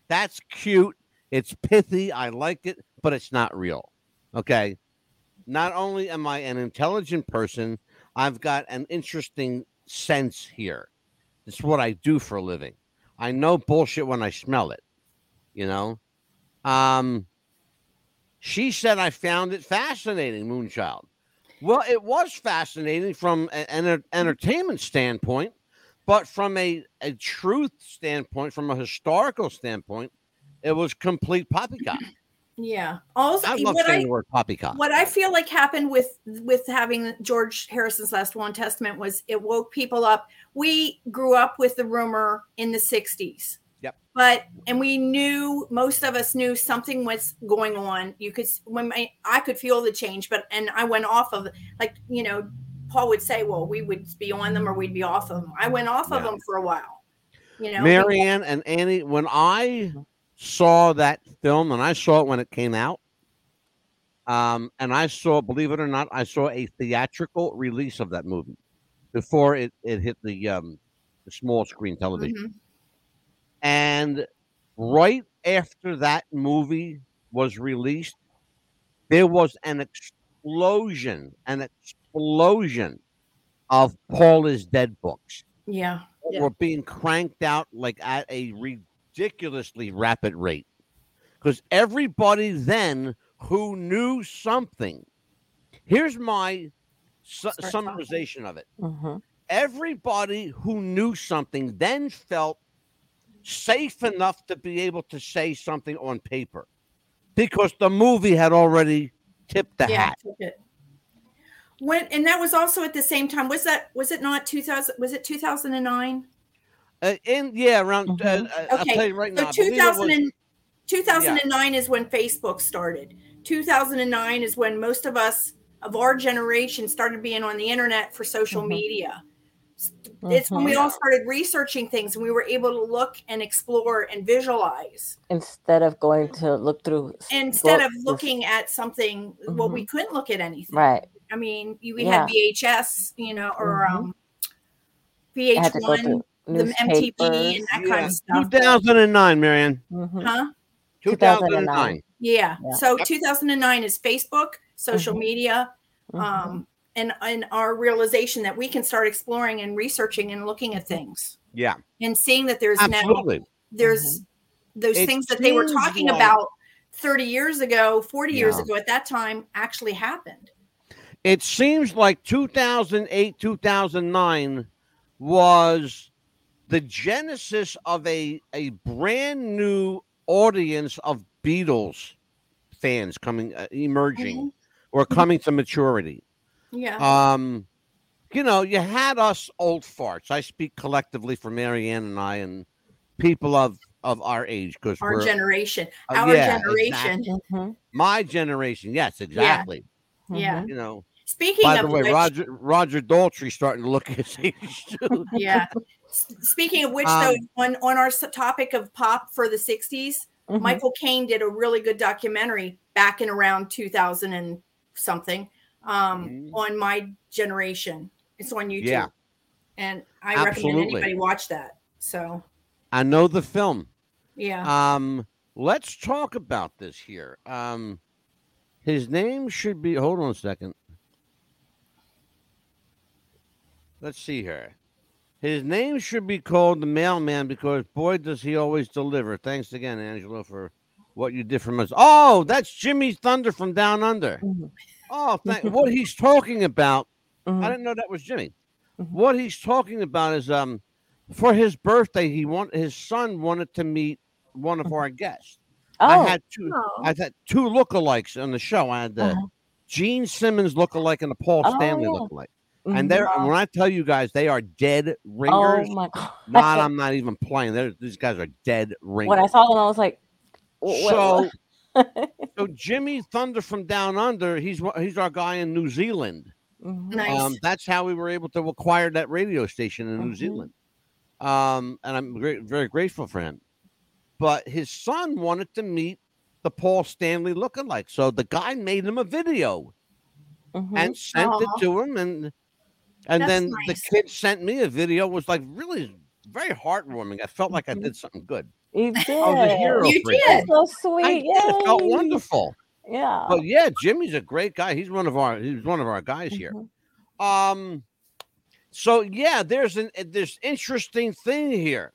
that's cute. It's pithy. I like it, but it's not real. Okay, not only am I an intelligent person, I've got an interesting sense here. It's what I do for a living. I know bullshit when I smell it. You know. Um. She said I found it fascinating, Moonchild. Well, it was fascinating from an enter- entertainment standpoint, but from a, a truth standpoint, from a historical standpoint, it was complete poppycock. Yeah. Also, I love what saying I the word poppycock. what I feel like happened with with having George Harrison's last will and testament was it woke people up. We grew up with the rumor in the '60s. Yep. But and we knew most of us knew something was going on. You could when my, I could feel the change, but and I went off of like you know Paul would say, well, we would be on them or we'd be off of them. I went off of them for a while. You know, Marianne and Annie, when I saw that film, and I saw it when it came out, um, and I saw, believe it or not, I saw a theatrical release of that movie before it, it hit the um, the small screen television. Mhm. And right after that movie was released, there was an explosion, an explosion of Paul is Dead books yeah. Yeah. were being cranked out like at a ridiculously rapid rate. Because everybody then who knew something, here's my su- summarization of it Mhm. everybody who knew something then felt safe enough to be able to say something on paper because the movie had already tipped the yeah, hat. When and that was also at the same time. Was that was it not 2000? Was it 2009? Uh, and yeah, around, uh, Mhm. uh, I'll Okay, tell you right So now. I 2000 was- and, 2009 is when Facebook started. 2009 is when most of us of our generation started being on the internet for social Mhm. media. It's when we Mhm. all started researching things and we were able to look and explore and visualize Instead of going to look through s- instead of books, looking at something. Well, we couldn't look at anything. right. I mean, we Yeah. had VHS, you know, or Mhm. um, I had to go VH1. Through the MTV and that kind of stuff. 2009, Marianne. Mhm. Huh? 2009. Yeah. Yeah. So 2009 is Facebook, social Mhm. media, Mhm. um, and and our realization that we can start exploring and researching and looking at things Yeah, and seeing that there's now absolutely. there's those It things that they were talking like- about 30 years ago, 40 years ago at that time actually happened. It seems like 2008, 2009 was the genesis of a, a brand new audience of Beatles fans coming, uh, emerging or coming to maturity. Yeah. Um, you know, you had us old farts. I speak collectively for Marianne and I and people of of our age because our we're generation. uh, our yeah, generation. exactly. Mhm. my generation. Yes, exactly. Yeah. Mhm. You know, Speaking by of the way, which, Roger Roger Daltrey starting to look his age too. yeah. Speaking of which, Um, though, on on our topic of pop for the 60s, Mhm. Michael Caine did a really good documentary back in around 2000 and something um, Mhm. on my generation. It's on YouTube. Yeah. And I recommend anybody watch that. So, I know the film. yeah. Um, let's talk about this here. Um, his name should be. Hold on a second. Let's see here. His name should be called the mailman because boy does he always deliver. Thanks again, Angelo, for what you did for us. Oh, that's Jimmy Thunder from Down Under. Mhm. Oh, thank, what he's talking about I Mhm. didn't know that was Jimmy. Mhm. What he's talking about is um for his birthday, he want his son wanted to meet one of Mhm. our guests. Oh, I had two Oh. I had two lookalikes on the show. I had the Uh-huh. Gene Simmons lookalike and the Paul Oh, Stanley yeah. lookalike. Mhm. And they're and when I tell you guys they are dead oh ringers, my god. not I'm not even playing. They're, these guys are dead ringers. when I saw them, I was like, so so Jimmy Thunder from Down Under, he's he's our guy in New Zealand. Mhm. nice. Um, that's how we were able to acquire that radio station in New Mhm. Zealand. Um, and I'm great, very grateful for him. But his son wanted to meet the Paul Stanley lookalike. So the guy made him a video Mhm. and sent Aw. it to him. And and That's then nice. the kid sent me a video. Was like really very heartwarming. I felt like I Mhm. did something good. You did. I was a hero. You did. So sweet. I did. It felt wonderful. Yeah. But yeah, Jimmy's a great guy. He's one of our he's one of our guys here. Mhm. Um, so yeah, there's an there's interesting thing here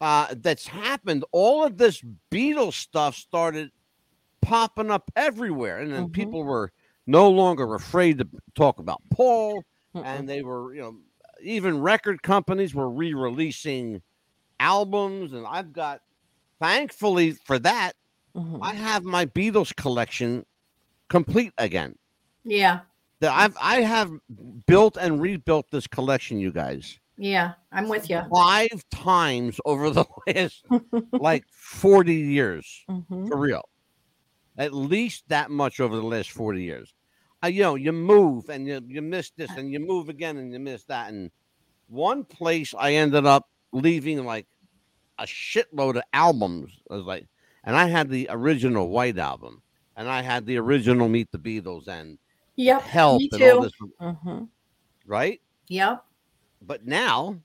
uh, that's happened. All of this Beatles stuff started popping up everywhere, and then Mhm. people were no longer afraid to talk about Paul, Mm-mm. and they were, you know, even record companies were re-releasing albums, and I've got, thankfully for that, Mhm. I have my Beatles collection complete again yeah. that I've I have built and rebuilt this collection, you guys, Yeah. I'm with you. five times over the last like 40 years. Mhm. For real. At least that much over the last 40 years. Uh, you know, you move and you, you miss this and you move again and you miss that. And one place I ended up leaving like a shitload of albums. I was like, and I had the original White Album and I had the original Meet the Beatles and Yep. Help me and all too. this, Mhm. right? Yep. But now,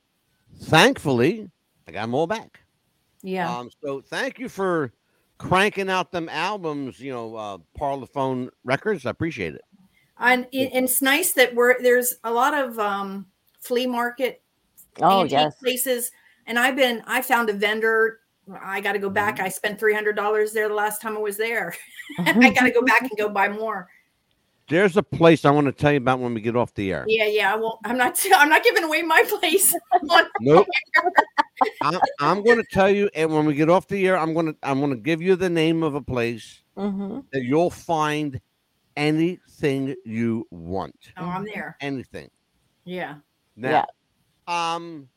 thankfully, I got them all back. Yeah. Um, so thank you for cranking out them albums, you know, uh Parlophone Records. I appreciate it. And, it, and it's nice that we're there's a lot of um, flea market Oh yes. places and i've been i found a vendor i got to go Mm-hmm. back i spent $300 there the last time i was there i got to go back and go buy more There's a place I want to tell you about when we get off the air. yeah yeah i won't i'm not i'm not giving away my place Nope. I'm, I'm going to tell you, and when we get off the air, I'm going to I'm going to give you the name of a place Mhm. that you'll find anything you want. oh i'm there Anything. yeah Now, um,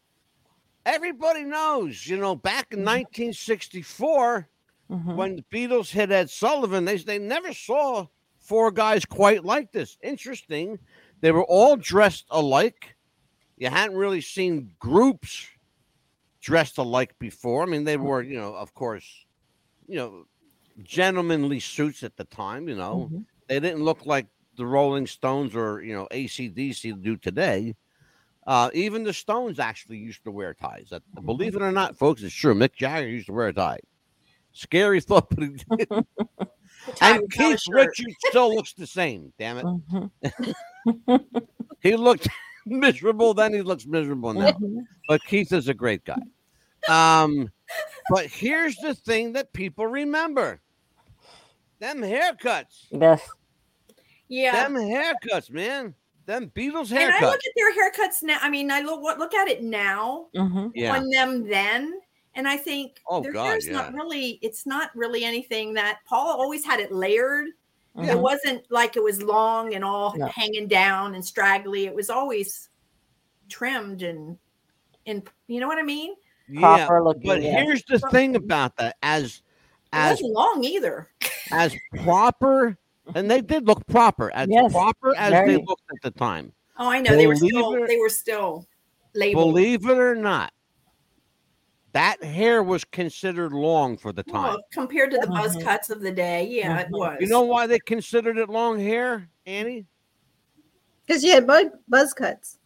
everybody knows, you know, back in Mhm. 1964. Mhm. when the Beatles hit Ed Sullivan, they they never saw four guys quite like this. Interesting. They were all dressed alike. You hadn't really seen groups dressed alike before. I mean, they were, you know, of course, you know, gentlemanly suits at the time, you know. Mhm. They didn't look like the Rolling Stones or, you know, ACDC do today. Uh, even the Stones actually used to wear ties. That, believe it or not, folks, it's true. Mick Jagger used to wear a tie. Scary thought, but he did. And Keith. Richards still looks the same. Damn it, Mhm. he looked miserable then. He looks miserable now. Mhm. But Keith is a great guy. Um, but here's the thing that people remember: them haircuts. Yes. Yeah. Them haircuts, man. Them Beatles haircuts. and I look at their haircuts now. I mean, I look look at it now Mhm. Yeah. on them then, and I think Oh, their God, hair's yeah. not really. It's not really anything that Paul always had it layered. It Mhm. wasn't like it was long and all No. hanging down and straggly. It was always trimmed and and you know what I mean. yeah. Looking. But yes. here's the thing about that: as It as wasn't long either. as proper, and they did look proper, as Yes, proper as they looked at the time. Oh, I know they were still it- they were still labeled. Believe it or not, that hair was considered long for the time. Well, compared to the buzz Mhm. cuts of the day, yeah, it Mhm. was. You know why they considered it long hair, Annie? Because you had bud, buzz cuts.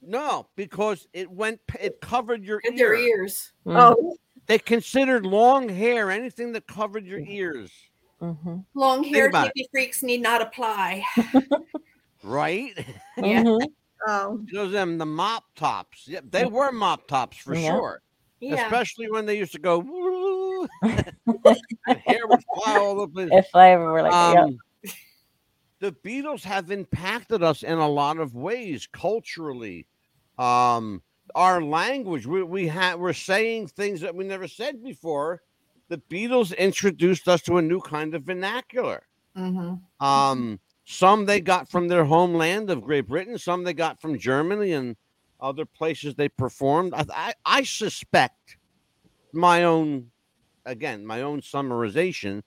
No, because it went, it covered your At their ear. ears. Mhm. Oh, They considered long hair anything that covered your ears, Mhm. Long haired about hippie freaks need not apply. right? Yeah. Mhm. oh, Those them the mop tops. Yeah, they were mop tops for Yeah. sure. Yeah. Especially when they used to go. Hair would fly all over the place. If I ever were like, that, yeah. Um, the Beatles have impacted us in a lot of ways culturally. Um, our language, we, we have we're saying things that we never said before. The Beatles introduced us to a new kind of vernacular. hmm Um, some they got from their homeland of Great Britain, some they got from Germany and other places they performed. I, I, I suspect my own, again, my own summarization.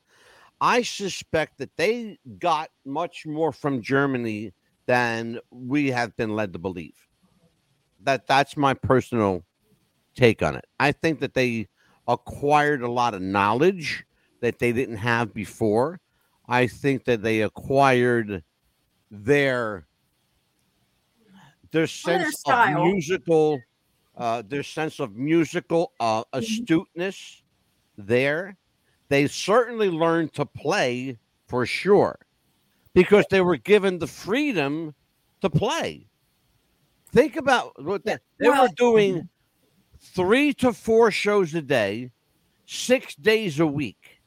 I suspect that they got much more from Germany than we have been led to believe. That that's my personal take on it. I think that they acquired a lot of knowledge that they didn't have before. I think that they acquired their their their sense of musical uh their sense of musical uh astuteness there. They certainly learned to play for sure because they were given the freedom to play. Think about what they, they were Well- doing three to four shows a day, six days a week.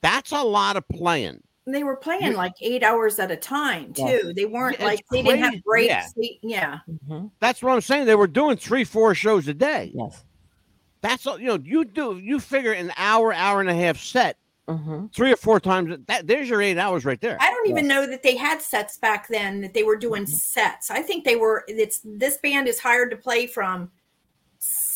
That's a lot of playing. They were playing You- like eight hours at a time too. Yes. They weren't Yeah, like it's they didn't have breaks. Yeah. They- yeah. Mhm. That's what I'm saying. They were doing three, four shows a day. Yes. That's all, you know. You do you figure an hour, hour and a half set, Mhm. three or four times. That there's your eight hours right there. I don't even Yes. know that they had sets back then. That they were doing Mm-hmm. sets. I think they were. It's this band is hired to play from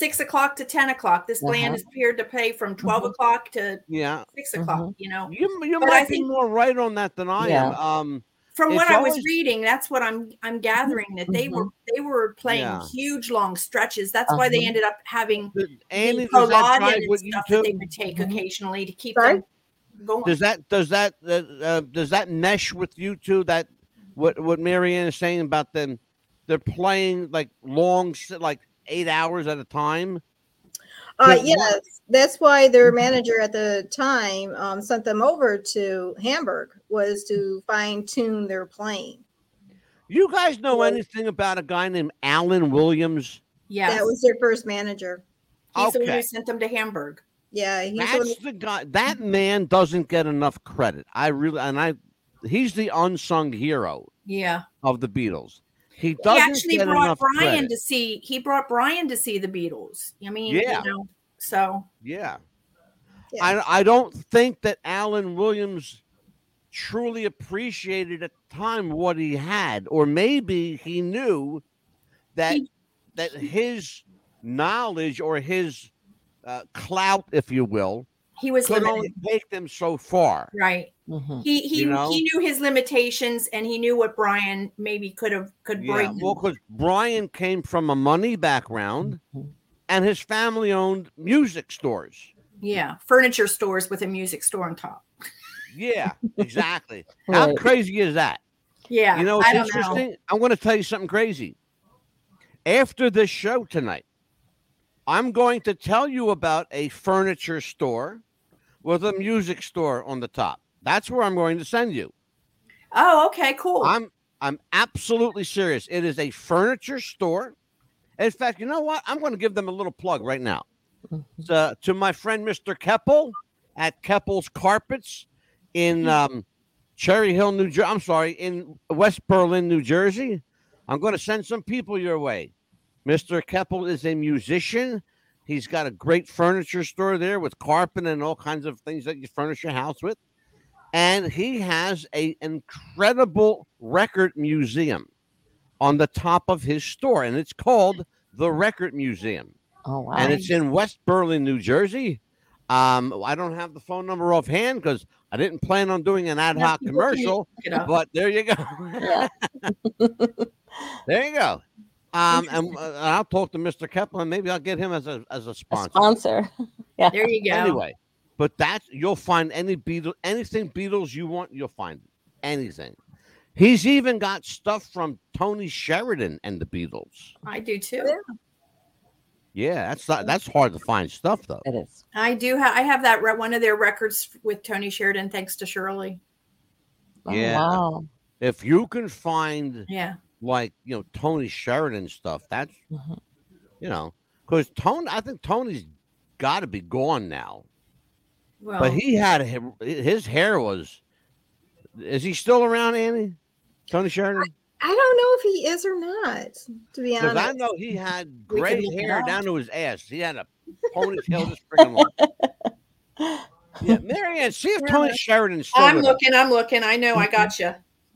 six o'clock to ten o'clock. This band Uh-huh. is hired to play from 12 Mhm. o'clock to Yeah, 6 o'clock. Mhm. You know, you you But might I be think- more right on that than I am. Um, from what It's I was reading, that's what I'm I'm gathering that they were they were playing Yeah. huge long stretches. That's why they Uh-huh. ended up having th- the Andy, does that and stuff that they would take occasionally to keep Sorry? them going. Does that does that uh, uh, does that mesh with you too? That what what Marianne is saying about them? They're playing like long, like eight hours at a time. uh, Good yes. That's why their manager at the time um, sent them over to Hamburg was to fine tune their playing. You guys know Well- anything about a guy named Alan Williams? Yeah, That was their first manager. he's the one Okay. who sent them to Hamburg. Yeah, he's the That's the guy. That man doesn't get enough credit. I really and I. He's the unsung hero Yeah, of the Beatles. He he doesn't actually get brought Brian credit. to see. He brought Brian to see the Beatles. I mean, Yeah. you know, so Yeah. Yeah. I I don't think that Alan Williams truly appreciated at the time what he had, or maybe he knew that He- that his knowledge or his uh, clout, if you will, he was could limited. only take them so far. right. Mhm. He he You know? he knew his limitations and he knew what Brian maybe could have could Yeah, bring. well, because Brian came from a money background, Mhm. and his family owned music stores. yeah, furniture stores with a music store on top. Yeah, exactly. How crazy is that? Yeah, You know, I it's don't know. interesting. I'm going to tell you something crazy. After this show tonight, I'm going to tell you about a furniture store with a music store on the top. That's where I'm going to send you. Oh, okay, cool. I'm I'm absolutely serious. It is a furniture store. In fact, you know what? I'm going to give them a little plug right now. Mhm. To, to my friend Mr. Keppel at Keppel's Carpets in um, Cherry Hill, New Jersey. I'm sorry, in West Berlin, New Jersey. I'm going to send some people your way. Mr. Keppel is a musician. He's got a great furniture store there with carpet and all kinds of things that you furnish your house with. And he has a incredible record museum on the top of his store, and it's called the Record Museum Oh wow. and it's in West Berlin, New Jersey. Um, I don't have the phone number offhand because I didn't plan on doing an ad hoc commercial, but there you go. there you go. Um, and uh, I'll talk to Mr. Kepler. Maybe I'll get him as a as a A sponsor. sponsor. yeah. There you go. Anyway, but that's you'll find any Beatles, anything Beatles you want, you'll find it. anything. He's even got stuff from Tony Sheridan and the Beatles. I do too. Yeah, that's not, that's hard to find stuff though. It is. I do have. I have that re- one of their records with Tony Sheridan, thanks to Shirley. Oh, Yeah. Wow. If you can find Yeah. Like you know Tony Sheridan stuff, that's Mhm. you know because Tony, I think Tony's got to be gone now. Well, But he had hi- his hair was. Is he still around, Annie? Tony Sheridan? I don't know if he is or not, to be honest, I know he had gray hair down to his ass. He had a ponytail this freaking long. Yeah, Marianne, see if Tony Sheridan's still I'm with us. looking. I'm looking. I know. I got you.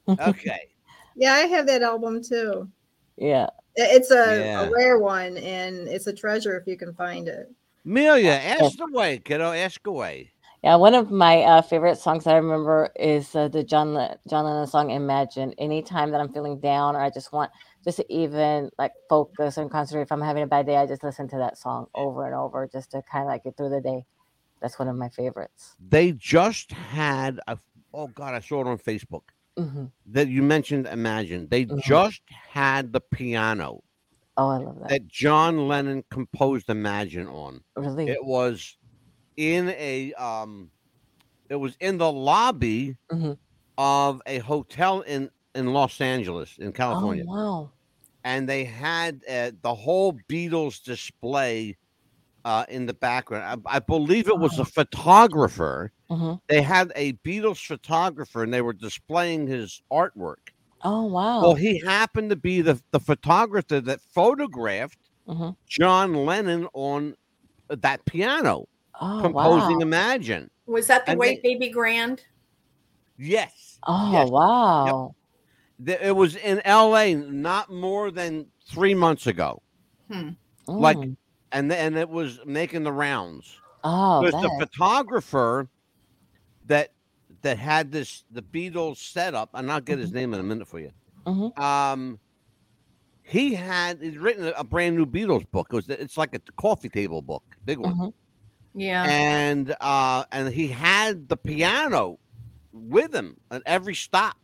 Okay. Yeah, I have that album too. Yeah. It's a, Yeah. a rare one and it's a treasure if you can find it. Amelia, ask away, kiddo. Ask away. Yeah, one of my uh, favorite songs I remember is uh, the John Le- John Lennon song "Imagine." Anytime that I'm feeling down or I just want just to even like focus and concentrate, if I'm having a bad day, I just listen to that song over and over just to kind of like get through the day. That's one of my favorites. They just had a. Oh God, I saw it on Facebook. Hmm That you mentioned. Imagine they Mhm. just had the piano Oh, I love that. that John Lennon composed Imagine on. really? It was in a um, it was in the lobby Mhm. of a hotel in in Los Angeles in oh, California. wow. and they had uh, the whole Beatles display uh, in the background. I, I believe it was a photographer. Hmm They had a Beatles photographer, and they were displaying his artwork. Oh, wow. Well, he happened to be the the photographer that photographed hmm John Lennon on that piano, Oh, composing wow. Imagine. Was that the And White they- Baby Grand? Yes, Oh, yes. wow. Th- it was in L.A. not more than three months ago, like- Mm. and and it was making the rounds. oh, Because the photographer that that had this the Beatles setup, and I'll get his Mm-hmm. name in a minute for you. Mhm. Um, he had he's written a brand new Beatles book. It was it's like a coffee table book, big one, Mhm. Yeah. and uh, and he had the piano with him at every stop.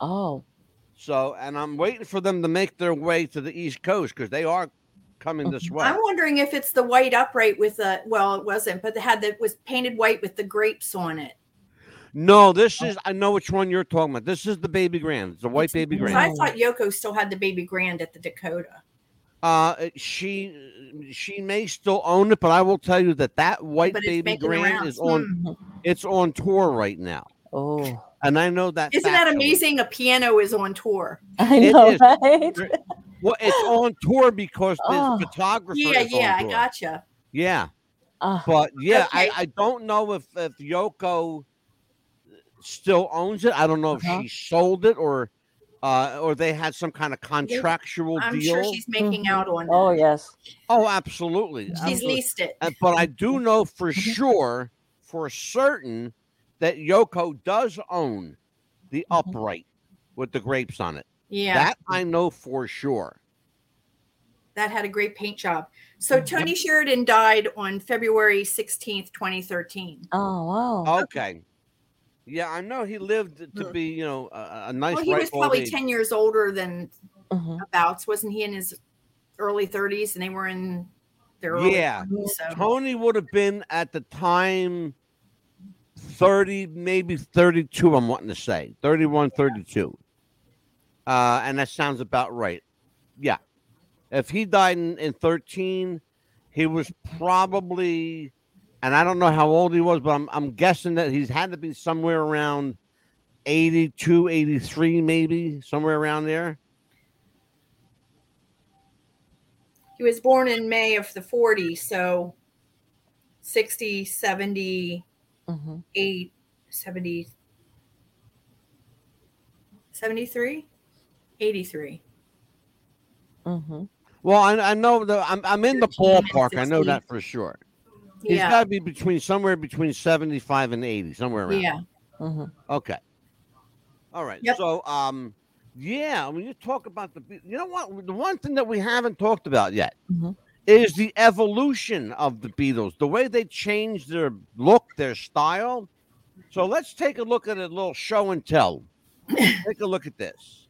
Oh, So, and I'm waiting for them to make their way to the East Coast because they are coming this way. I'm wondering if it's the white upright with the well, it wasn't, but it had that was painted white with the grapes on it. No, this is I know which one you're talking about. This is the Baby Grand. It's the white Baby Grand. I thought Yoko still had the baby grand at the Dakota. Uh, she she may still own it, but I will tell you that that white But it's baby making the grand rounds. is on Mhm. it's on tour right now, oh, and I know that. Isn't that factually. amazing? A piano is on tour. I It know, is. right? Well, it's on tour because the Oh. photographer. Yeah, is on yeah, I tour. gotcha. Yeah, Ah, but yeah, Okay. I, I don't know if if Yoko still owns it. I don't know if Uh-huh. she sold it or uh or they had some kind of contractual I'm deal. sure she's making mm-hmm. out on oh, that. yes. oh, absolutely. She's absolutely. leased it. But I do mm-hmm. know for mm-hmm. sure, for certain, that Yoko does own the upright with the grapes on it. Yeah, That I know for sure. that had a great paint job. So Tony Sheridan died on February 16th, 2013. Oh, wow. Okay. Yeah, I know he lived to Hmm. be, you know, a, a nice. well, he was probably age. 10 years older than Mhm. abouts, wasn't he in his early 30s and they were in their early Yeah. 20s, so. Tony would have been at the time 30, maybe 32, I'm wanting to say 31, 32. Uh, and that sounds about right. Yeah. If he died in, in 13, he was probably, and I don't know how old he was, but I'm, I'm guessing that he's had to be somewhere around 82, 83, maybe somewhere around there. He was born in May of the 40s, so 60, 78, hmm 70, 73, 83. hmm Well, I, I know that I'm, I'm in the 13 and ballpark. I know that for sure. He's Yeah. got to be between somewhere between 75 and 80, somewhere around. Yeah. hmm Okay. All right. Yep. So, um, yeah, when you talk about the, you know what? The one thing that we haven't talked about yet Mhm. is the evolution of the Beatles, the way they changed their look, their style. So let's take a look at a little show and tell. take a look at this.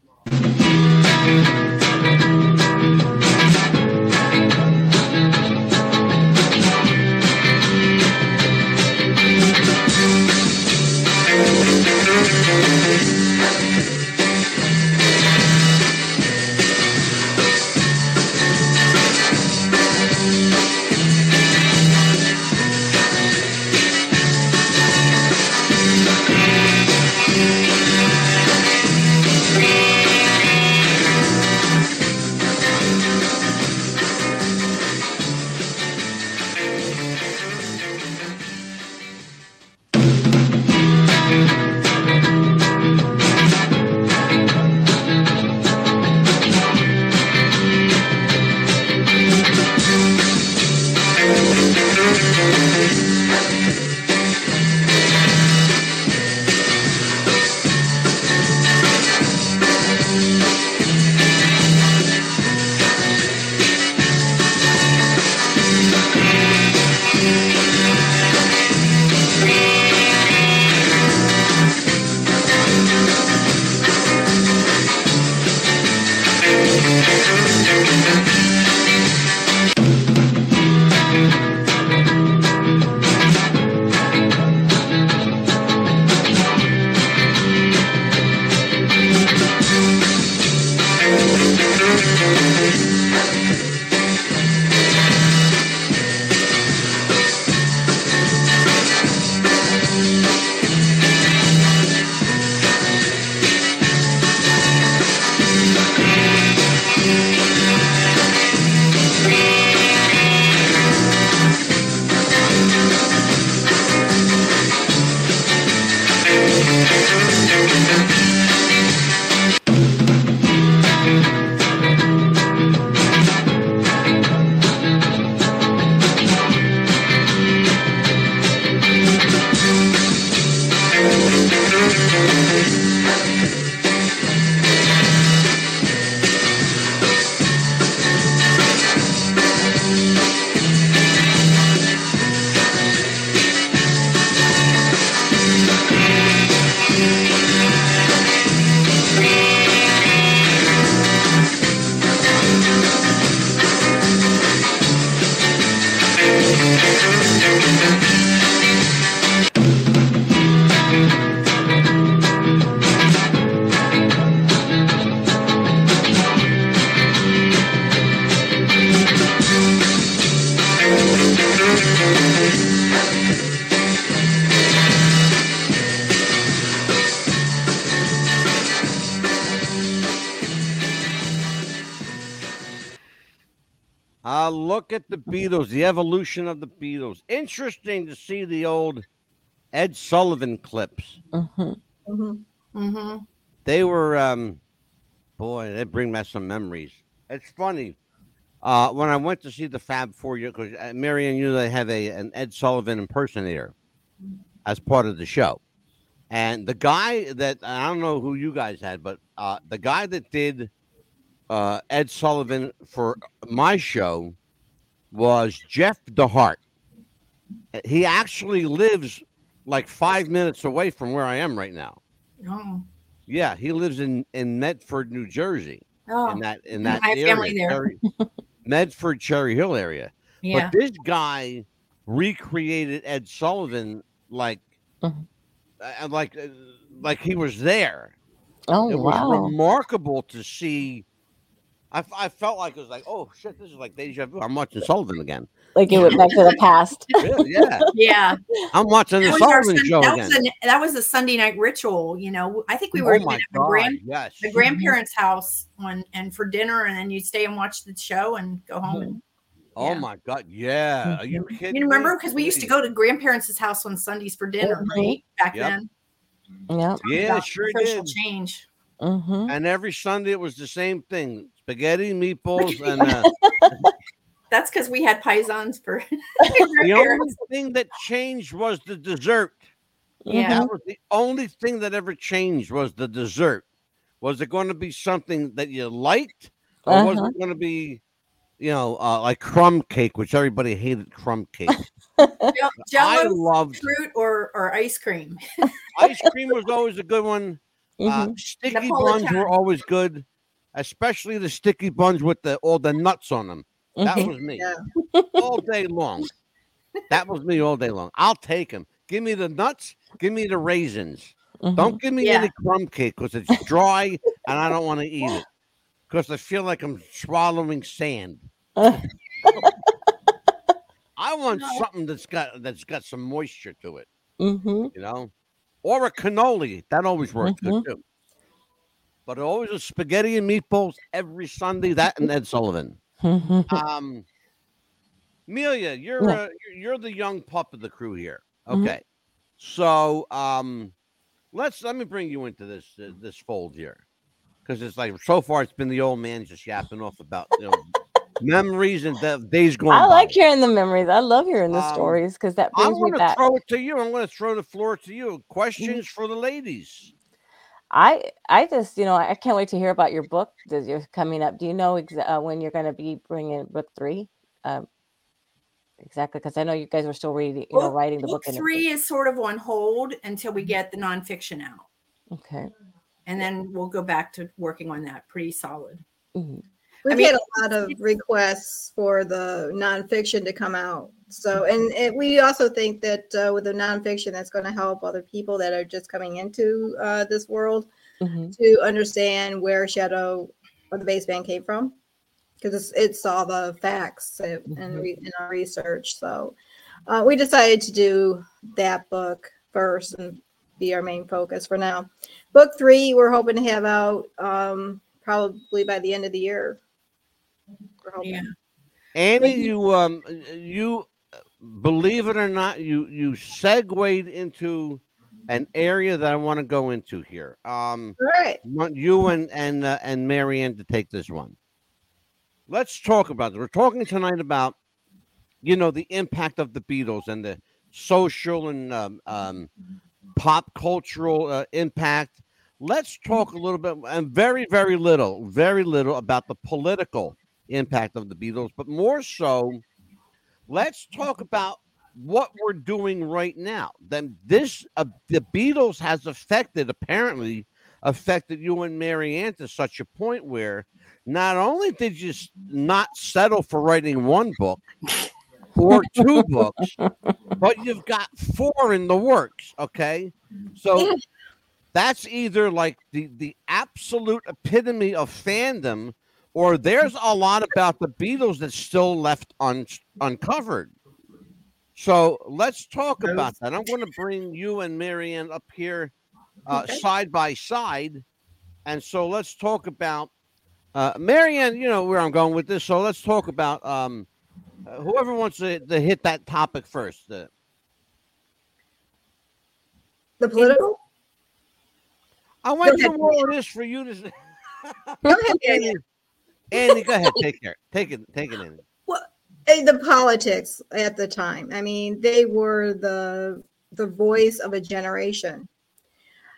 Beatles, the evolution of the Beatles. Interesting to see the old Ed Sullivan clips. hmm Mhm. Mm-hmm. They were, um, boy, they bring back some memories. It's funny. Uh, when I went to see the Fab Four, because uh, Marianne, you know, they have a an Ed Sullivan impersonator as part of the show, and the guy that I don't know who you guys had, but uh, the guy that did uh, Ed Sullivan for my show was Jeff DeHart. He actually lives like five minutes away from where I am right now. Oh. Yeah, he lives in in Medford, New Jersey. Oh. In that in that I have area. family there. Very- Medford, Cherry Hill area. Yeah. But this guy recreated Ed Sullivan like, Mhm. uh, like, uh, like he was there. Oh it was remarkable to see. I, f- I felt like it was like, oh shit, this is like deja vu. I'm watching Sullivan again. Like it went back to the past. Really? Yeah, yeah. I'm watching the That our Sullivan Sun- show that, again. was a, that was a Sunday night ritual. You know, I think we were oh at the, grand, yes. the mm-hmm. grandparents' house on and for dinner, and then you'd stay and watch the show and go home. And, mm-hmm. Oh yeah. my god! Yeah. Are you mm-hmm. kidding? you remember because we used to go to grandparents' house on Sundays for dinner, right? Back Yep. then. Yeah. Yeah, sure social did. change. Mm-hmm. And every Sunday it was the same thing: spaghetti, meatballs, and uh, That's because we had paisans for the only thing that changed was the dessert. Yeah. That was the only thing that ever changed was the dessert. Was it going to be something that you liked, or was Uh-huh. it going to be, you know, uh, like crumb cake, which everybody hated crumb cake? Jell- I Jello, loved fruit, or or ice cream. ice cream was always a good one. Uh, Mhm. sticky buns were always good, especially the sticky buns with the all the nuts on them. That Mhm. was me Yeah. all day long. That was me all day long. I'll take them. Give me the nuts. Give me the raisins. Mhm. Don't give me Yeah. any crumb cake because it's dry and I don't want to eat it because I feel like I'm swallowing sand. I want No. something that's got that's got some moisture to it, Mhm. you know, or a cannoli. That always works Mhm. good too. But always a spaghetti and meatballs every Sunday. That and Ed Sullivan. Mhm. Um, Amelia, you're Yeah. uh, you're- the young pup of the crew here. Mhm. Okay, so um, let's let me bring you into this uh, this fold here because it's like so far it's been the old man just yapping off about you know memories and the days going. I like hearing the memories. I love hearing the Um, stories because that brings I'm brings me going to throw it to you. I'm going to throw the floor to you. Questions for the ladies. I I just you know I can't wait to hear about your book that you're coming up. Do you know exa- uh, when you're going to be bringing book three? Um, exactly, because I know you guys are still reading, you know, Book- writing the book book. three is sort of on hold until we get the nonfiction out. Okay. and then we'll go back to working on that. Pretty solid. Mhm. We've mean, had a lot of requests for the nonfiction to come out. So, and, and we also think that uh, with the nonfiction, that's going to help other people that are just coming into uh, this world Mhm. to understand where Shadow or the Bassman came from, because it's, it's all the facts and Mhm. re- in our research. So, uh, we decided to do that book first and be our main focus for now. Book three, we're hoping to have out um, probably by the end of the year. We're. Yeah. Annie, you um you uh, believe it or not, you you segued into an area that I want to go into here. Um, All right. want you and and uh, and Marianne to take this one. Let's talk about this. We're talking tonight about you know the impact of the Beatles and the social and um, um, pop cultural uh, impact. Let's talk a little bit and very very little, very little about the political impact of the Beatles, but more so, let's talk about what we're doing right now. Then this uh, the Beatles has affected apparently affected you and Marianne to such a point where not only did you not settle for writing one book or two books, but you've got four in the works. Okay, so that's either like the the absolute epitome of fandom, or there's a lot about the Beatles that's still left un, uncovered. So let's talk about that. I'm going to bring you and Marianne up here uh, Okay. side by side. And so let's talk about uh, Marianne, you know where I'm going with this. So let's talk about um, uh, whoever wants to, to hit that topic first. Uh, The political? I went Go ahead, through all of this for you to. s- Go ahead, Andy, Daniel. Go ahead. Take care. Take it. Take it in. Eh, The politics at the time. I mean, they were the the voice of a generation.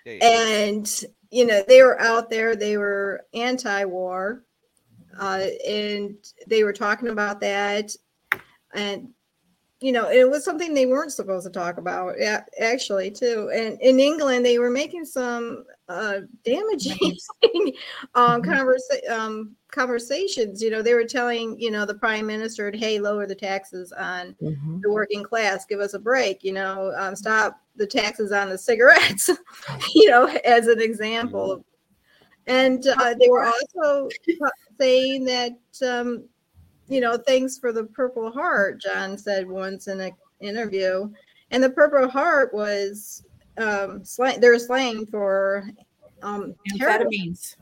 There you go. and you know they were out there they were anti-war uh, and they were talking about that and you know, it was something they weren't supposed to talk about. Yeah, actually, too. And in England, they were making some uh, damaging um, Mm-hmm. conversa- um, conversations. You know, they were telling, you know, the prime minister, "Hey, lower the taxes on Mhm. the working class. Give us a break. You know, um, stop the taxes on the cigarettes." you know, as an example. And uh, they were also saying that um, you know, thanks for the Purple Heart, John said once in an interview. And the Purple Heart was um slang their slang for um heroin. Amphetamines.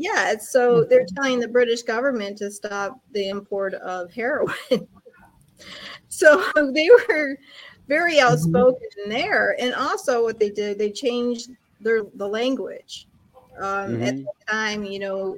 Yeah, so they're telling the British government to stop the import of heroin. so they were very outspoken there. And also what they did, they changed their the language. Um, At Mhm. the time, you know,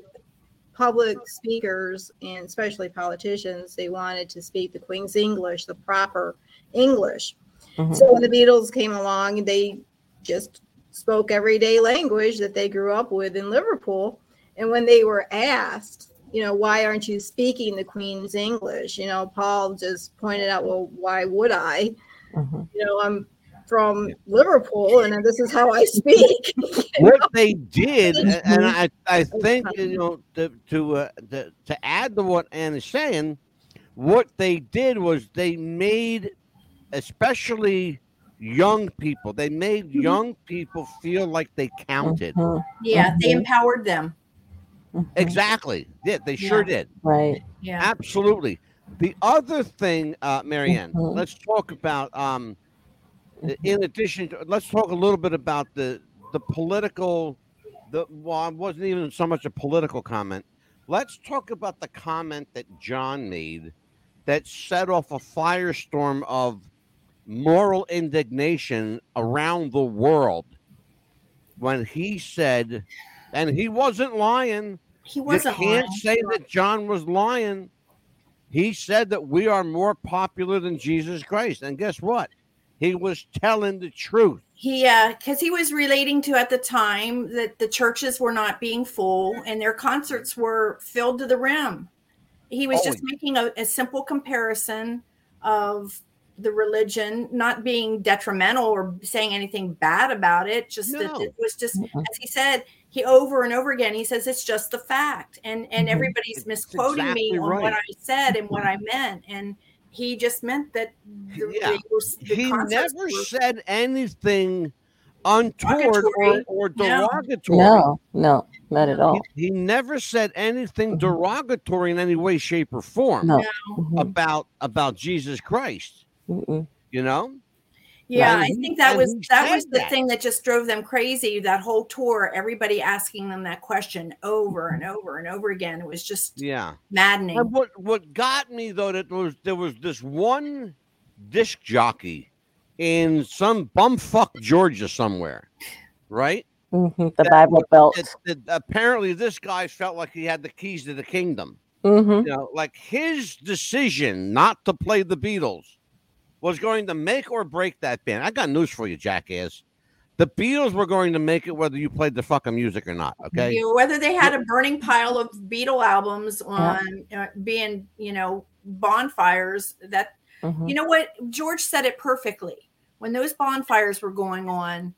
public speakers and especially politicians, they wanted to speak the Queen's English, the proper English. Mhm. So when the Beatles came along, they just spoke everyday language that they grew up with in Liverpool. And when they were asked, you know, why aren't you speaking the Queen's English? You know, Paul just pointed out, well, why would I? Mhm. You know, I'm from Liverpool and this is how I speak. what they did, Mm-hmm. and I, I think you know to to, uh, to to add to what Anne is saying, what they did was they made, especially young people, they made Mm-hmm. young people feel like they counted. Mhm. Yeah, they empowered them. Mhm. Exactly. Yeah, they sure Yeah. did. Right. Yeah. Absolutely. The other thing, uh, Marianne, Mhm. let's talk about. Um, in addition, to, let's talk a little bit about the the political. The well, it wasn't even so much a political comment. Let's talk about the comment that John made that set off a firestorm of moral indignation around the world when he said, and he wasn't lying. He wasn't lying. You can't lying. say that John was lying. He said that we are more popular than Jesus Christ. And guess what? He was telling the truth. He, uh, because he was relating to at the time that the churches were not being full and their concerts were filled to the rim. He was Oh, just making a, a simple comparison of the religion not being detrimental or saying anything bad about it. Just that it was just, as he said, he over and over again, he says it's just the fact. And and Mhm. everybody's It's misquoting me exactly on what. I said and what I meant. And he just meant that the, Yeah. they were- the He never were- said anything untoward or, Derogatory. or No. derogatory. No, no, not at all. He, he never said anything Mhm. derogatory in any way, shape, or form No. About about Jesus Christ. Mm-mm. You know? Yeah, And I think that and was that was the that. thing that just drove them crazy. That whole tour, everybody asking them that question over and over and over again. It was just Yeah. maddening. And what what got me though that was there was this one disc jockey in some bumfuck Georgia somewhere, right? Mhm. The That Bible was- Belt. That, that apparently this guy felt like he had the keys to the kingdom. Mhm. You know, like his decision not to play the Beatles was going to make or break that band. I got news for you, jackass. The Beatles were going to make it whether you played the fucking music or not. Okay. You know, whether they had a burning pile of Beatle albums on uh, being, you know, bonfires. That Mhm. you know what George said it perfectly. When those bonfires were going on,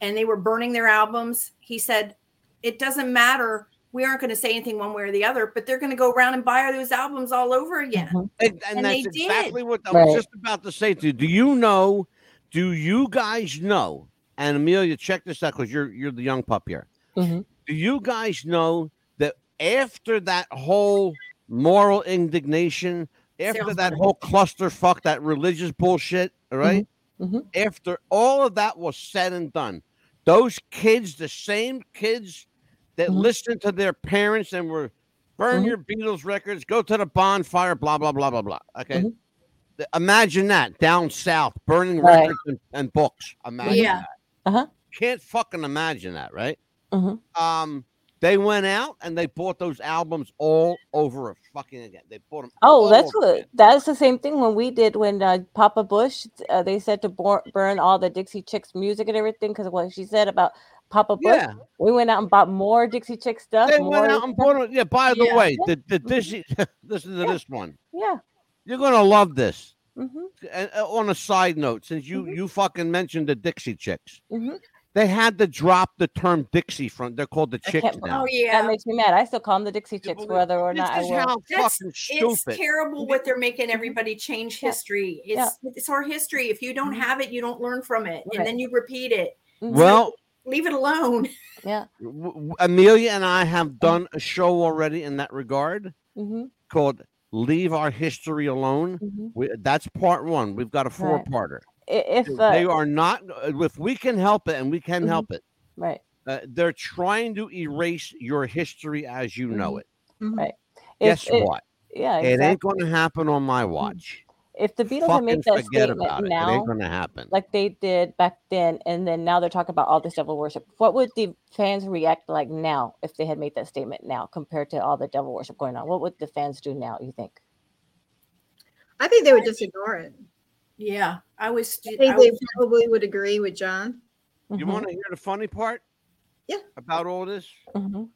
and they were burning their albums, he said, "It doesn't matter. We aren't going to say anything one way or the other, but they're going to go around and buy those albums all over again." Mhm. And, and, And that's they did. exactly what I Right. was just about to say to you. Do you know? Do you guys know? And Amelia, check this out because you're you're the young pup here. Mhm. Do you guys know that after that whole moral indignation, after Sales that money. whole clusterfuck, that religious bullshit, all right? Mhm. After all of that was said and done, those kids, the same kids that Mhm. listened to their parents and were burn Mhm. your Beatles records, go to the bonfire, blah blah blah blah blah. Okay. Mhm. Imagine that down south, burning Right. records and, and books. Imagine Yeah. that. Uh-huh. Can't fucking imagine that, right? Mhm. Um, they went out and they bought those albums all over fucking again. They bought them. Oh, that's what. That's the same thing when we did when uh, Papa Bush. Uh, they said to bor- burn all the Dixie Chicks music and everything because what she said about Papa Bush. Yeah, We went out and bought more Dixie Chick stuff. they went out and stuff. bought them. Yeah. By the Yeah. way, the the Disney. listen to Yeah. this one. Yeah. You're gonna love this. hmm and, uh, on a side note, since you Mhm. you fucking mentioned the Dixie Chicks, Mhm. they had to drop the term Dixie from. They're called the Chicks now. Oh yeah, That makes me mad. I still call them the Dixie Chicks, but whether or not I is will. how That's- fucking It's stupid. terrible what they're making everybody change Yeah. history. It's Yeah. it's our history. If you don't Mhm. have it, you don't learn from it, Right. and then you repeat it. Well, Leave it alone. yeah. w- w- Amelia and I have done a show already in that regard hmm called "Leave Our History Alone." hmm We, that's part one. We've got a four-parter. If they uh, are not. If we can help it, and we can Mhm. help it, right, uh, they're trying to erase your history as you know Mhm. it. Mhm. Right. Guess if it- what? yeah, It ain't going to happen on my watch. If the Beatles had made that statement it. It now, ain't going to happen. like they did back then, and then now they're talking about all this devil worship. What would the fans react like now if they had made that statement now compared to all the devil worship going on? What would the fans do now? You think? I think they would just ignore it. Yeah, I was. I I think they was probably would agree with John. You Mhm, want to hear the funny part? Yeah. About all this? mhm,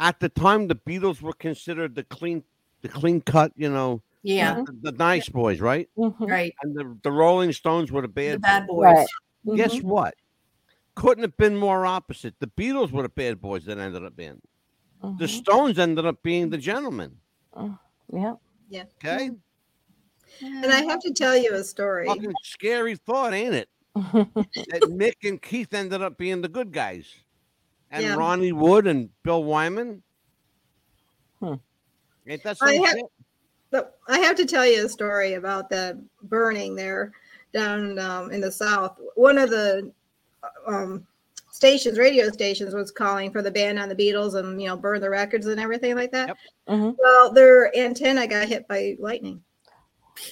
At the time, the Beatles were considered the clean, the clean cut, you know, yeah, Mm-hmm. the, the nice boys, right? mhm, right. And the, the Rolling Stones were the bad, The bad. bad boys. boys. Right. Guess mhm, what? Couldn't have been more opposite. The Beatles were the bad boys that ended up being. The mhm, Stones ended up being the gentlemen. Yeah. Yeah. Okay, And I have to tell you a story. fucking scary thought, ain't it? That Mick and Keith ended up being the good guys, and Yeah. Ronnie Wood and Bill Wyman. Hmm. Ain't that I some have- shit? But I have to tell you a story about the burning there down um, in the south. One of the um, stations, radio stations, was calling for the ban on the Beatles and you know burn the records and everything like that. Yep. Mhm. Well, their antenna got hit by lightning,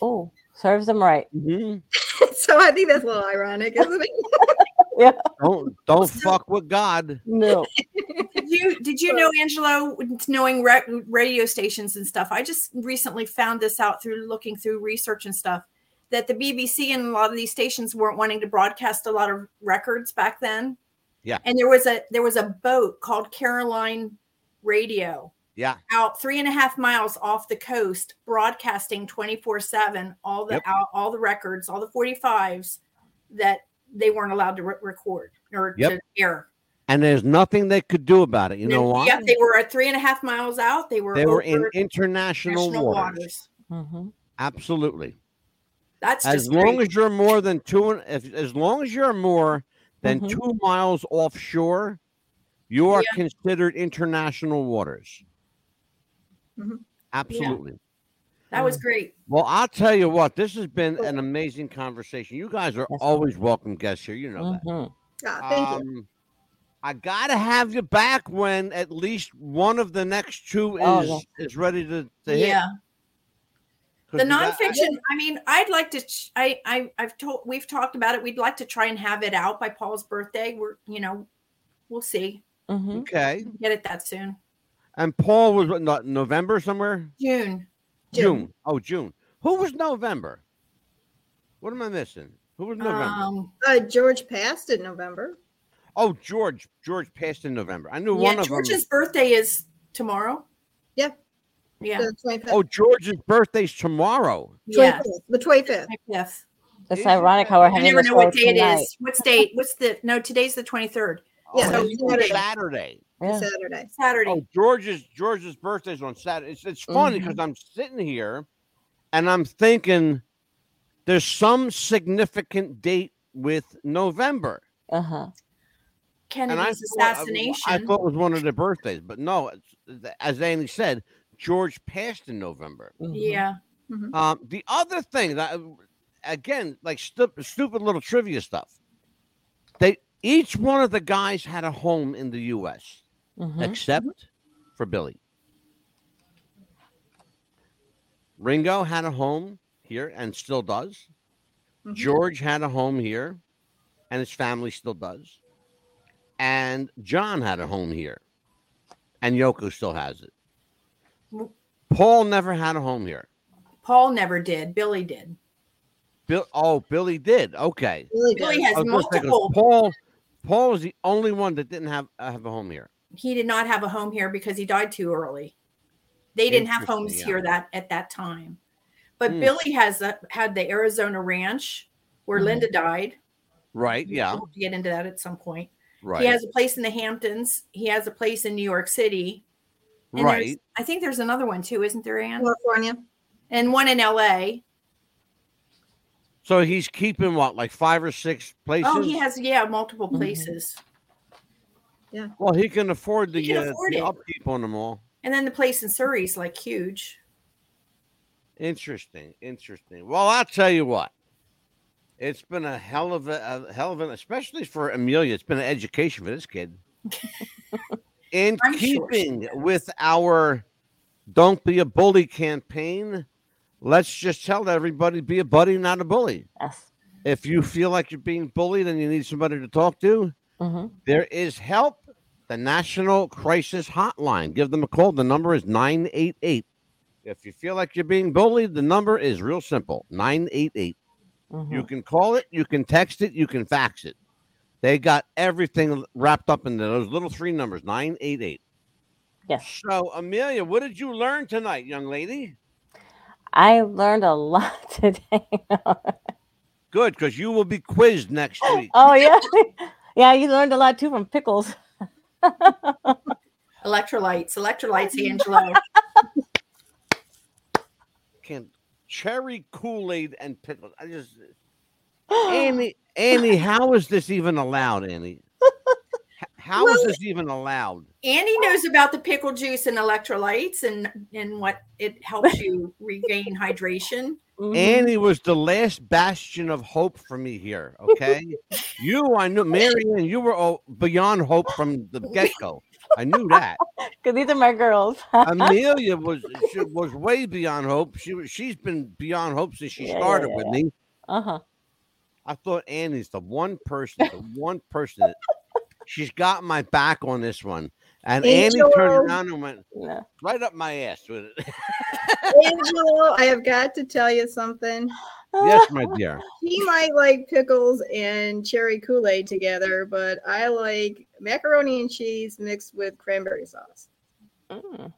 Oh, serves them right. Mhm. so I think that's a little ironic, isn't it? yeah. Don't don't fuck with God. No. Did you did you know Angelo knowing re- radio stations and stuff? I just recently found this out through looking through research and stuff that the BBC and a lot of these stations weren't wanting to broadcast a lot of records back then. Yeah. And there was a there was a boat called Caroline Radio Yeah, out three and a half miles off the coast, broadcasting 24 7 all the Yep. out, all the records, all the 45s that they weren't allowed to re- record or Yep. to air. And there's nothing they could do about it. You know why? Yep, they were at three and a half miles out. They were They were in over international national waters. hmm Absolutely. That's As just long great. as you're more than two, and if as long as you're more than Mhm. two miles offshore, you are Yeah. considered international waters. Mhm. Absolutely. that was great. Well, I'll tell you what, this has been an amazing conversation. You guys are always welcome guests here. You know that. hmm Ah, thank you. I gotta have you back when at least one of the next two is Oh, yeah. is ready to, to hit. yeah, 'Cause the we got- nonfiction. I mean, I'd like to. I, I, I've told. We've talked about it. We'd like to try and have it out by Paul's birthday. We're, you know, we'll see. hmm okay. Get it that soon. And Paul was what, not November somewhere. June. June. June. Oh, June. Who was November? What am I missing? Who was November? Um, Uh, George passed in November. Oh, George. George passed in November. I knew yeah, one of George's them. birthday is tomorrow. Yeah. Yeah. Oh, George's birthday's tomorrow. Yeah. 25th, The 25th. Yes. That's Is ironic how we're having. I never know what day it tonight. is. What's date? What's the no? Today's the twenty third. Yeah, oh, it's it's Saturday. Saturday. Yeah. Saturday. Saturday. Oh, George's George's birthday's on Saturday. It's, it's funny Mm-hmm. because I'm sitting here and I'm thinking there's some significant date with November. Uh-huh. And I Kennedy's thought, assassination. I thought it was one of their birthdays, but no, as Annie said, George passed in November. mhm. yeah. Um, the other thing that, again, like stu- stupid little trivia stuff, they each one of the guys had a home in the U.S. Mhm. except for Billy. Ringo had a home here and still does. Mhm. George had a home here and his family still does. And John had a home here and Yoko still has it. Paul never had a home here. Paul never did. Billy did. Bill, oh, Billy did. Okay. Really Billy good. has I was gonna say, 'cause multiple. Paul, Paul was the only one that didn't have uh, have a home here. He did not have a home here because he died too early. They didn't have homes yeah. here that at that time. But Mm. Billy has a, had the Arizona Ranch where Mhm. Linda died. Right. Yeah. We'll get into that at some point. Right. He has a place in the Hamptons. He has a place in New York City. And right. I think there's another one too, isn't there, Anne? California. And one in LA. So he's keeping what, like five or six places? Oh, he has yeah, multiple Mhm. Yeah. Well, he can afford the, He can uh, afford the upkeep on them all. And then the place in Surrey is like huge. Interesting. Interesting. Well, I'll tell you what. It's been a hell of a, a hell of an, especially for Amelia. It's been an education for this kid. In I'm keeping is. with our "Don't Be a Bully" campaign, let's just tell everybody: be a buddy, not a bully. Yes. If you feel like you're being bullied and you need somebody to talk to, hmm there is help. The National Crisis Hotline. Give them a call. The number is 988. If you feel like you're being bullied, the number is real simple 988. Hmm You can call it, you can text it, you can fax it. They got everything wrapped up in those little three numbers 988. Yes. So, Amelia, what did you learn tonight, young lady? I learned a lot today. Good, because you will be quizzed next week. oh yeah, yeah. You learned a lot too from pickles. Electrolytes, electrolytes, Angelo. Can cherry Kool Aid and pickles. I just Annie, Annie, how is this even allowed, Annie? How is Well- this even allowed? Annie knows about the pickle juice and electrolytes and and what it helps you regain hydration. Mhm. Annie was the last bastion of hope for me here. Okay, you, I knew, Marion, you were beyond hope from the get go. I knew that. Cause these are my girls. Amelia was she was way beyond hope. She was she's been beyond hope since she Yeah, yeah, started yeah, with me. uh huh. I thought Annie's the one person, the one person that she's got my back on this one. And Annie turned around and went Yeah. right up my ass with it. Angelo, I have got to tell you something. Yes, my dear. He might like pickles and cherry Kool Aid together, but I like macaroni and cheese mixed with cranberry sauce. Mm.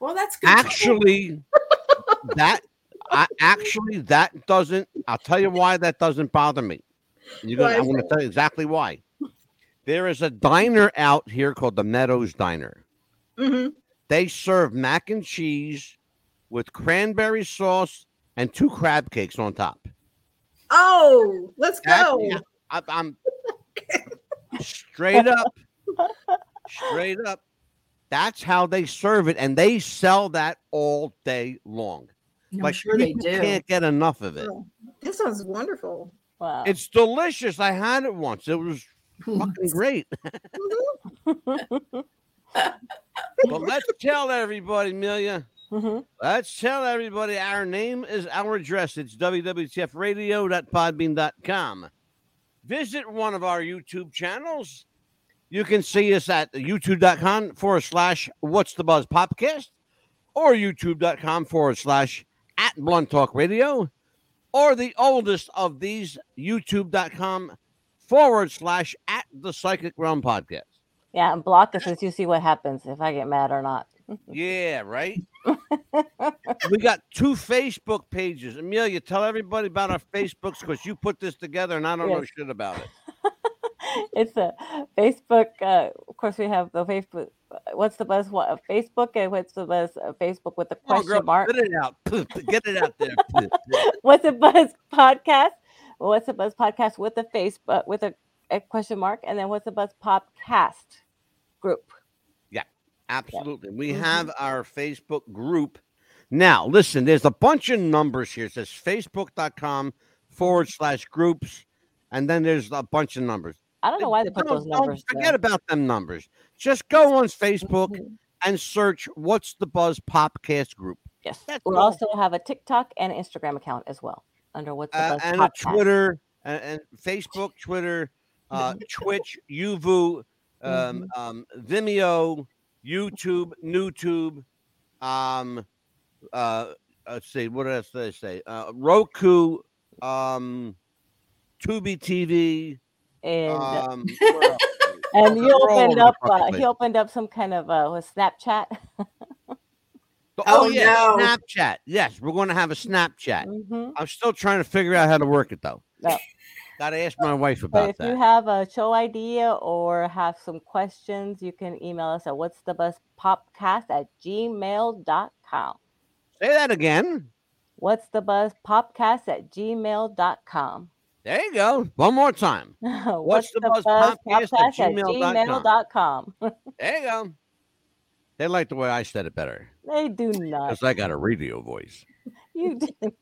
Well, that's good. Actually, that I actually that doesn't. I'll tell you why that doesn't bother me. You're gonna, I'm going to tell you exactly why. There is a diner out here called the Meadows Diner. hmm They serve mac and cheese with cranberry sauce and two crab cakes on top. Oh, let's go. yeah, I, I'm straight up, straight up. That's how they serve it, and they sell that all day long. I'm like sure they people do. can't get enough of it. Oh, that sounds wonderful. Wow. It's delicious. I had it once. It was fucking great. Mhm. But let's tell everybody, Amelia. Mhm. Let's tell everybody our name is our address. It's wwtfradio.podbean.com. Visit one of our YouTube channels. You can see us at youtube.com forward slash what's the buzz podcast or youtube.com forward slash at blunt talk radio or the oldest of these youtube.com forward slash at the psychic realm podcast. Yeah, and block us as you see what happens if I get mad or not. Yeah, right. We got two Facebook pages. Amelia, tell everybody about our Facebooks because you put this together and I don't know shit about it. it's a Facebook. Uh, of course, we have the Facebook. What's the uh, Facebook and what's the buzz? Uh, Facebook with the question girl, mark. Get it out. Get it out there. What's the buzz podcast? What's the buzz podcast with the Facebook with a, a question mark, and then what's the buzz podcast group? Absolutely. We Mhm. have our Facebook group. Now, listen, there's a bunch of numbers here. It says facebook.com forward slash groups. And then there's a bunch of numbers. I don't know why they put those numbers. Forget there. about them numbers. Just go on Facebook Mhm. and search What's the Buzz Podcast group. Yes, That's we also have a TikTok and Instagram account as well under what's the uh, buzz and a. Twitter and, and Facebook, Twitter, uh, Twitch, Uvu, um, Mm-hmm. um, Vimeo, YouTube, NewTube, um, uh, let's see, what else did I say? Uh, Roku, um, Tubi TV, and um, and he opened up uh, he opened up some kind of uh with Snapchat. Oh, Oh, yeah, no. Snapchat. Yes, we're going to have a Snapchat. Mhm. I'm still trying to figure out how to work it though. No. Got to ask my wife about if that. If you have a show idea or have some questions, you can email us at what's the bus popcast at gmail.com. Say that again. What's the buzz popcast at gmail.com. There you go. One more time. What's the the buzz buzz podcast popcast at at gmail.com. gmail.com. There you go. They like the way I said it better they do not. because I got a radio voice. You.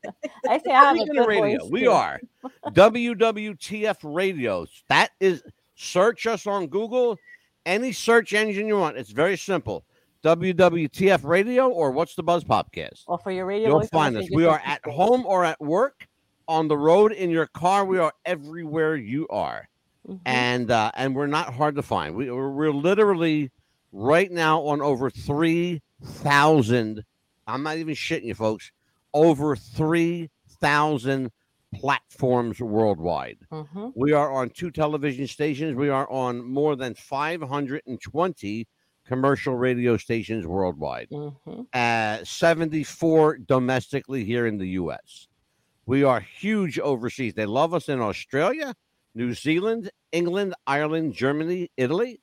I say I have a radio, voice we too. are WWTF Radios. That is, search us on Google, any search engine you want. It's very simple. WWTF Radio or What's the Buzz Podcast. Well, for your radio You'll find us. We are at home or at work, on the road, in your car. We are everywhere you are. Mhm. and uh, and we're not hard to find. We we're, we're literally right now on over three thousand. I'm not even shitting you, folks. Over three thousand platforms worldwide. Mhm. We are on two television stations. We are on more than 520 commercial radio stations worldwide. Mhm. Uh, 74 domestically here in the U.S. We are huge overseas. They love us in Australia, New Zealand, England, Ireland, Germany, Italy.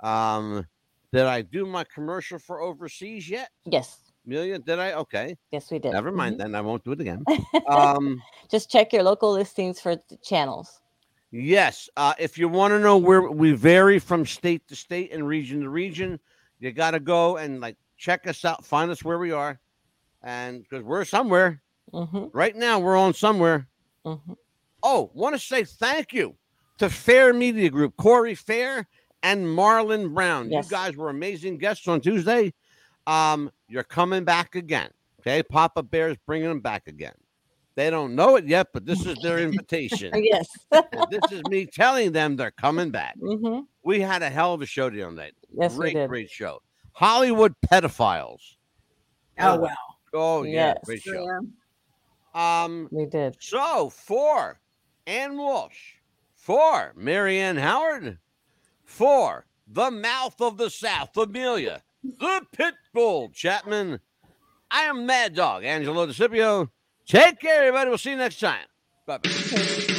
Um, did I do my commercial for overseas yet? Yes. Amelia, did I? Okay, Yes, we did. never mind Mhm. then. I won't do it again. Um, Just check your local listings for the channels. Yes. Uh, if you want to know where we vary from state to state and region to region, you got to go and like check us out, find us where we are. And because we're somewhere hmm right now, we're on somewhere. hmm Oh, want to say thank you to Fair Media Group, Corey Fair and Marlon Brown. Yes. You guys were amazing guests on Tuesday. Um, you're coming back again. Okay. Papa Bear's bringing them back again. They don't know it yet, but this is their invitation. Yes. this is me telling them they're coming back. hmm We had a hell of a show the other night. Yes, great, we did. great show. Hollywood pedophiles. Oh well. Oh yeah, Yes. great show. yeah. Um, We did. so for Ann Walsh, for Marianne Howard, for the mouth of the South, Amelia, the Pitbull Chapman. I am Mad Dog, Angelo DeCipio. Take care, everybody. We'll see you next time. Bye bye.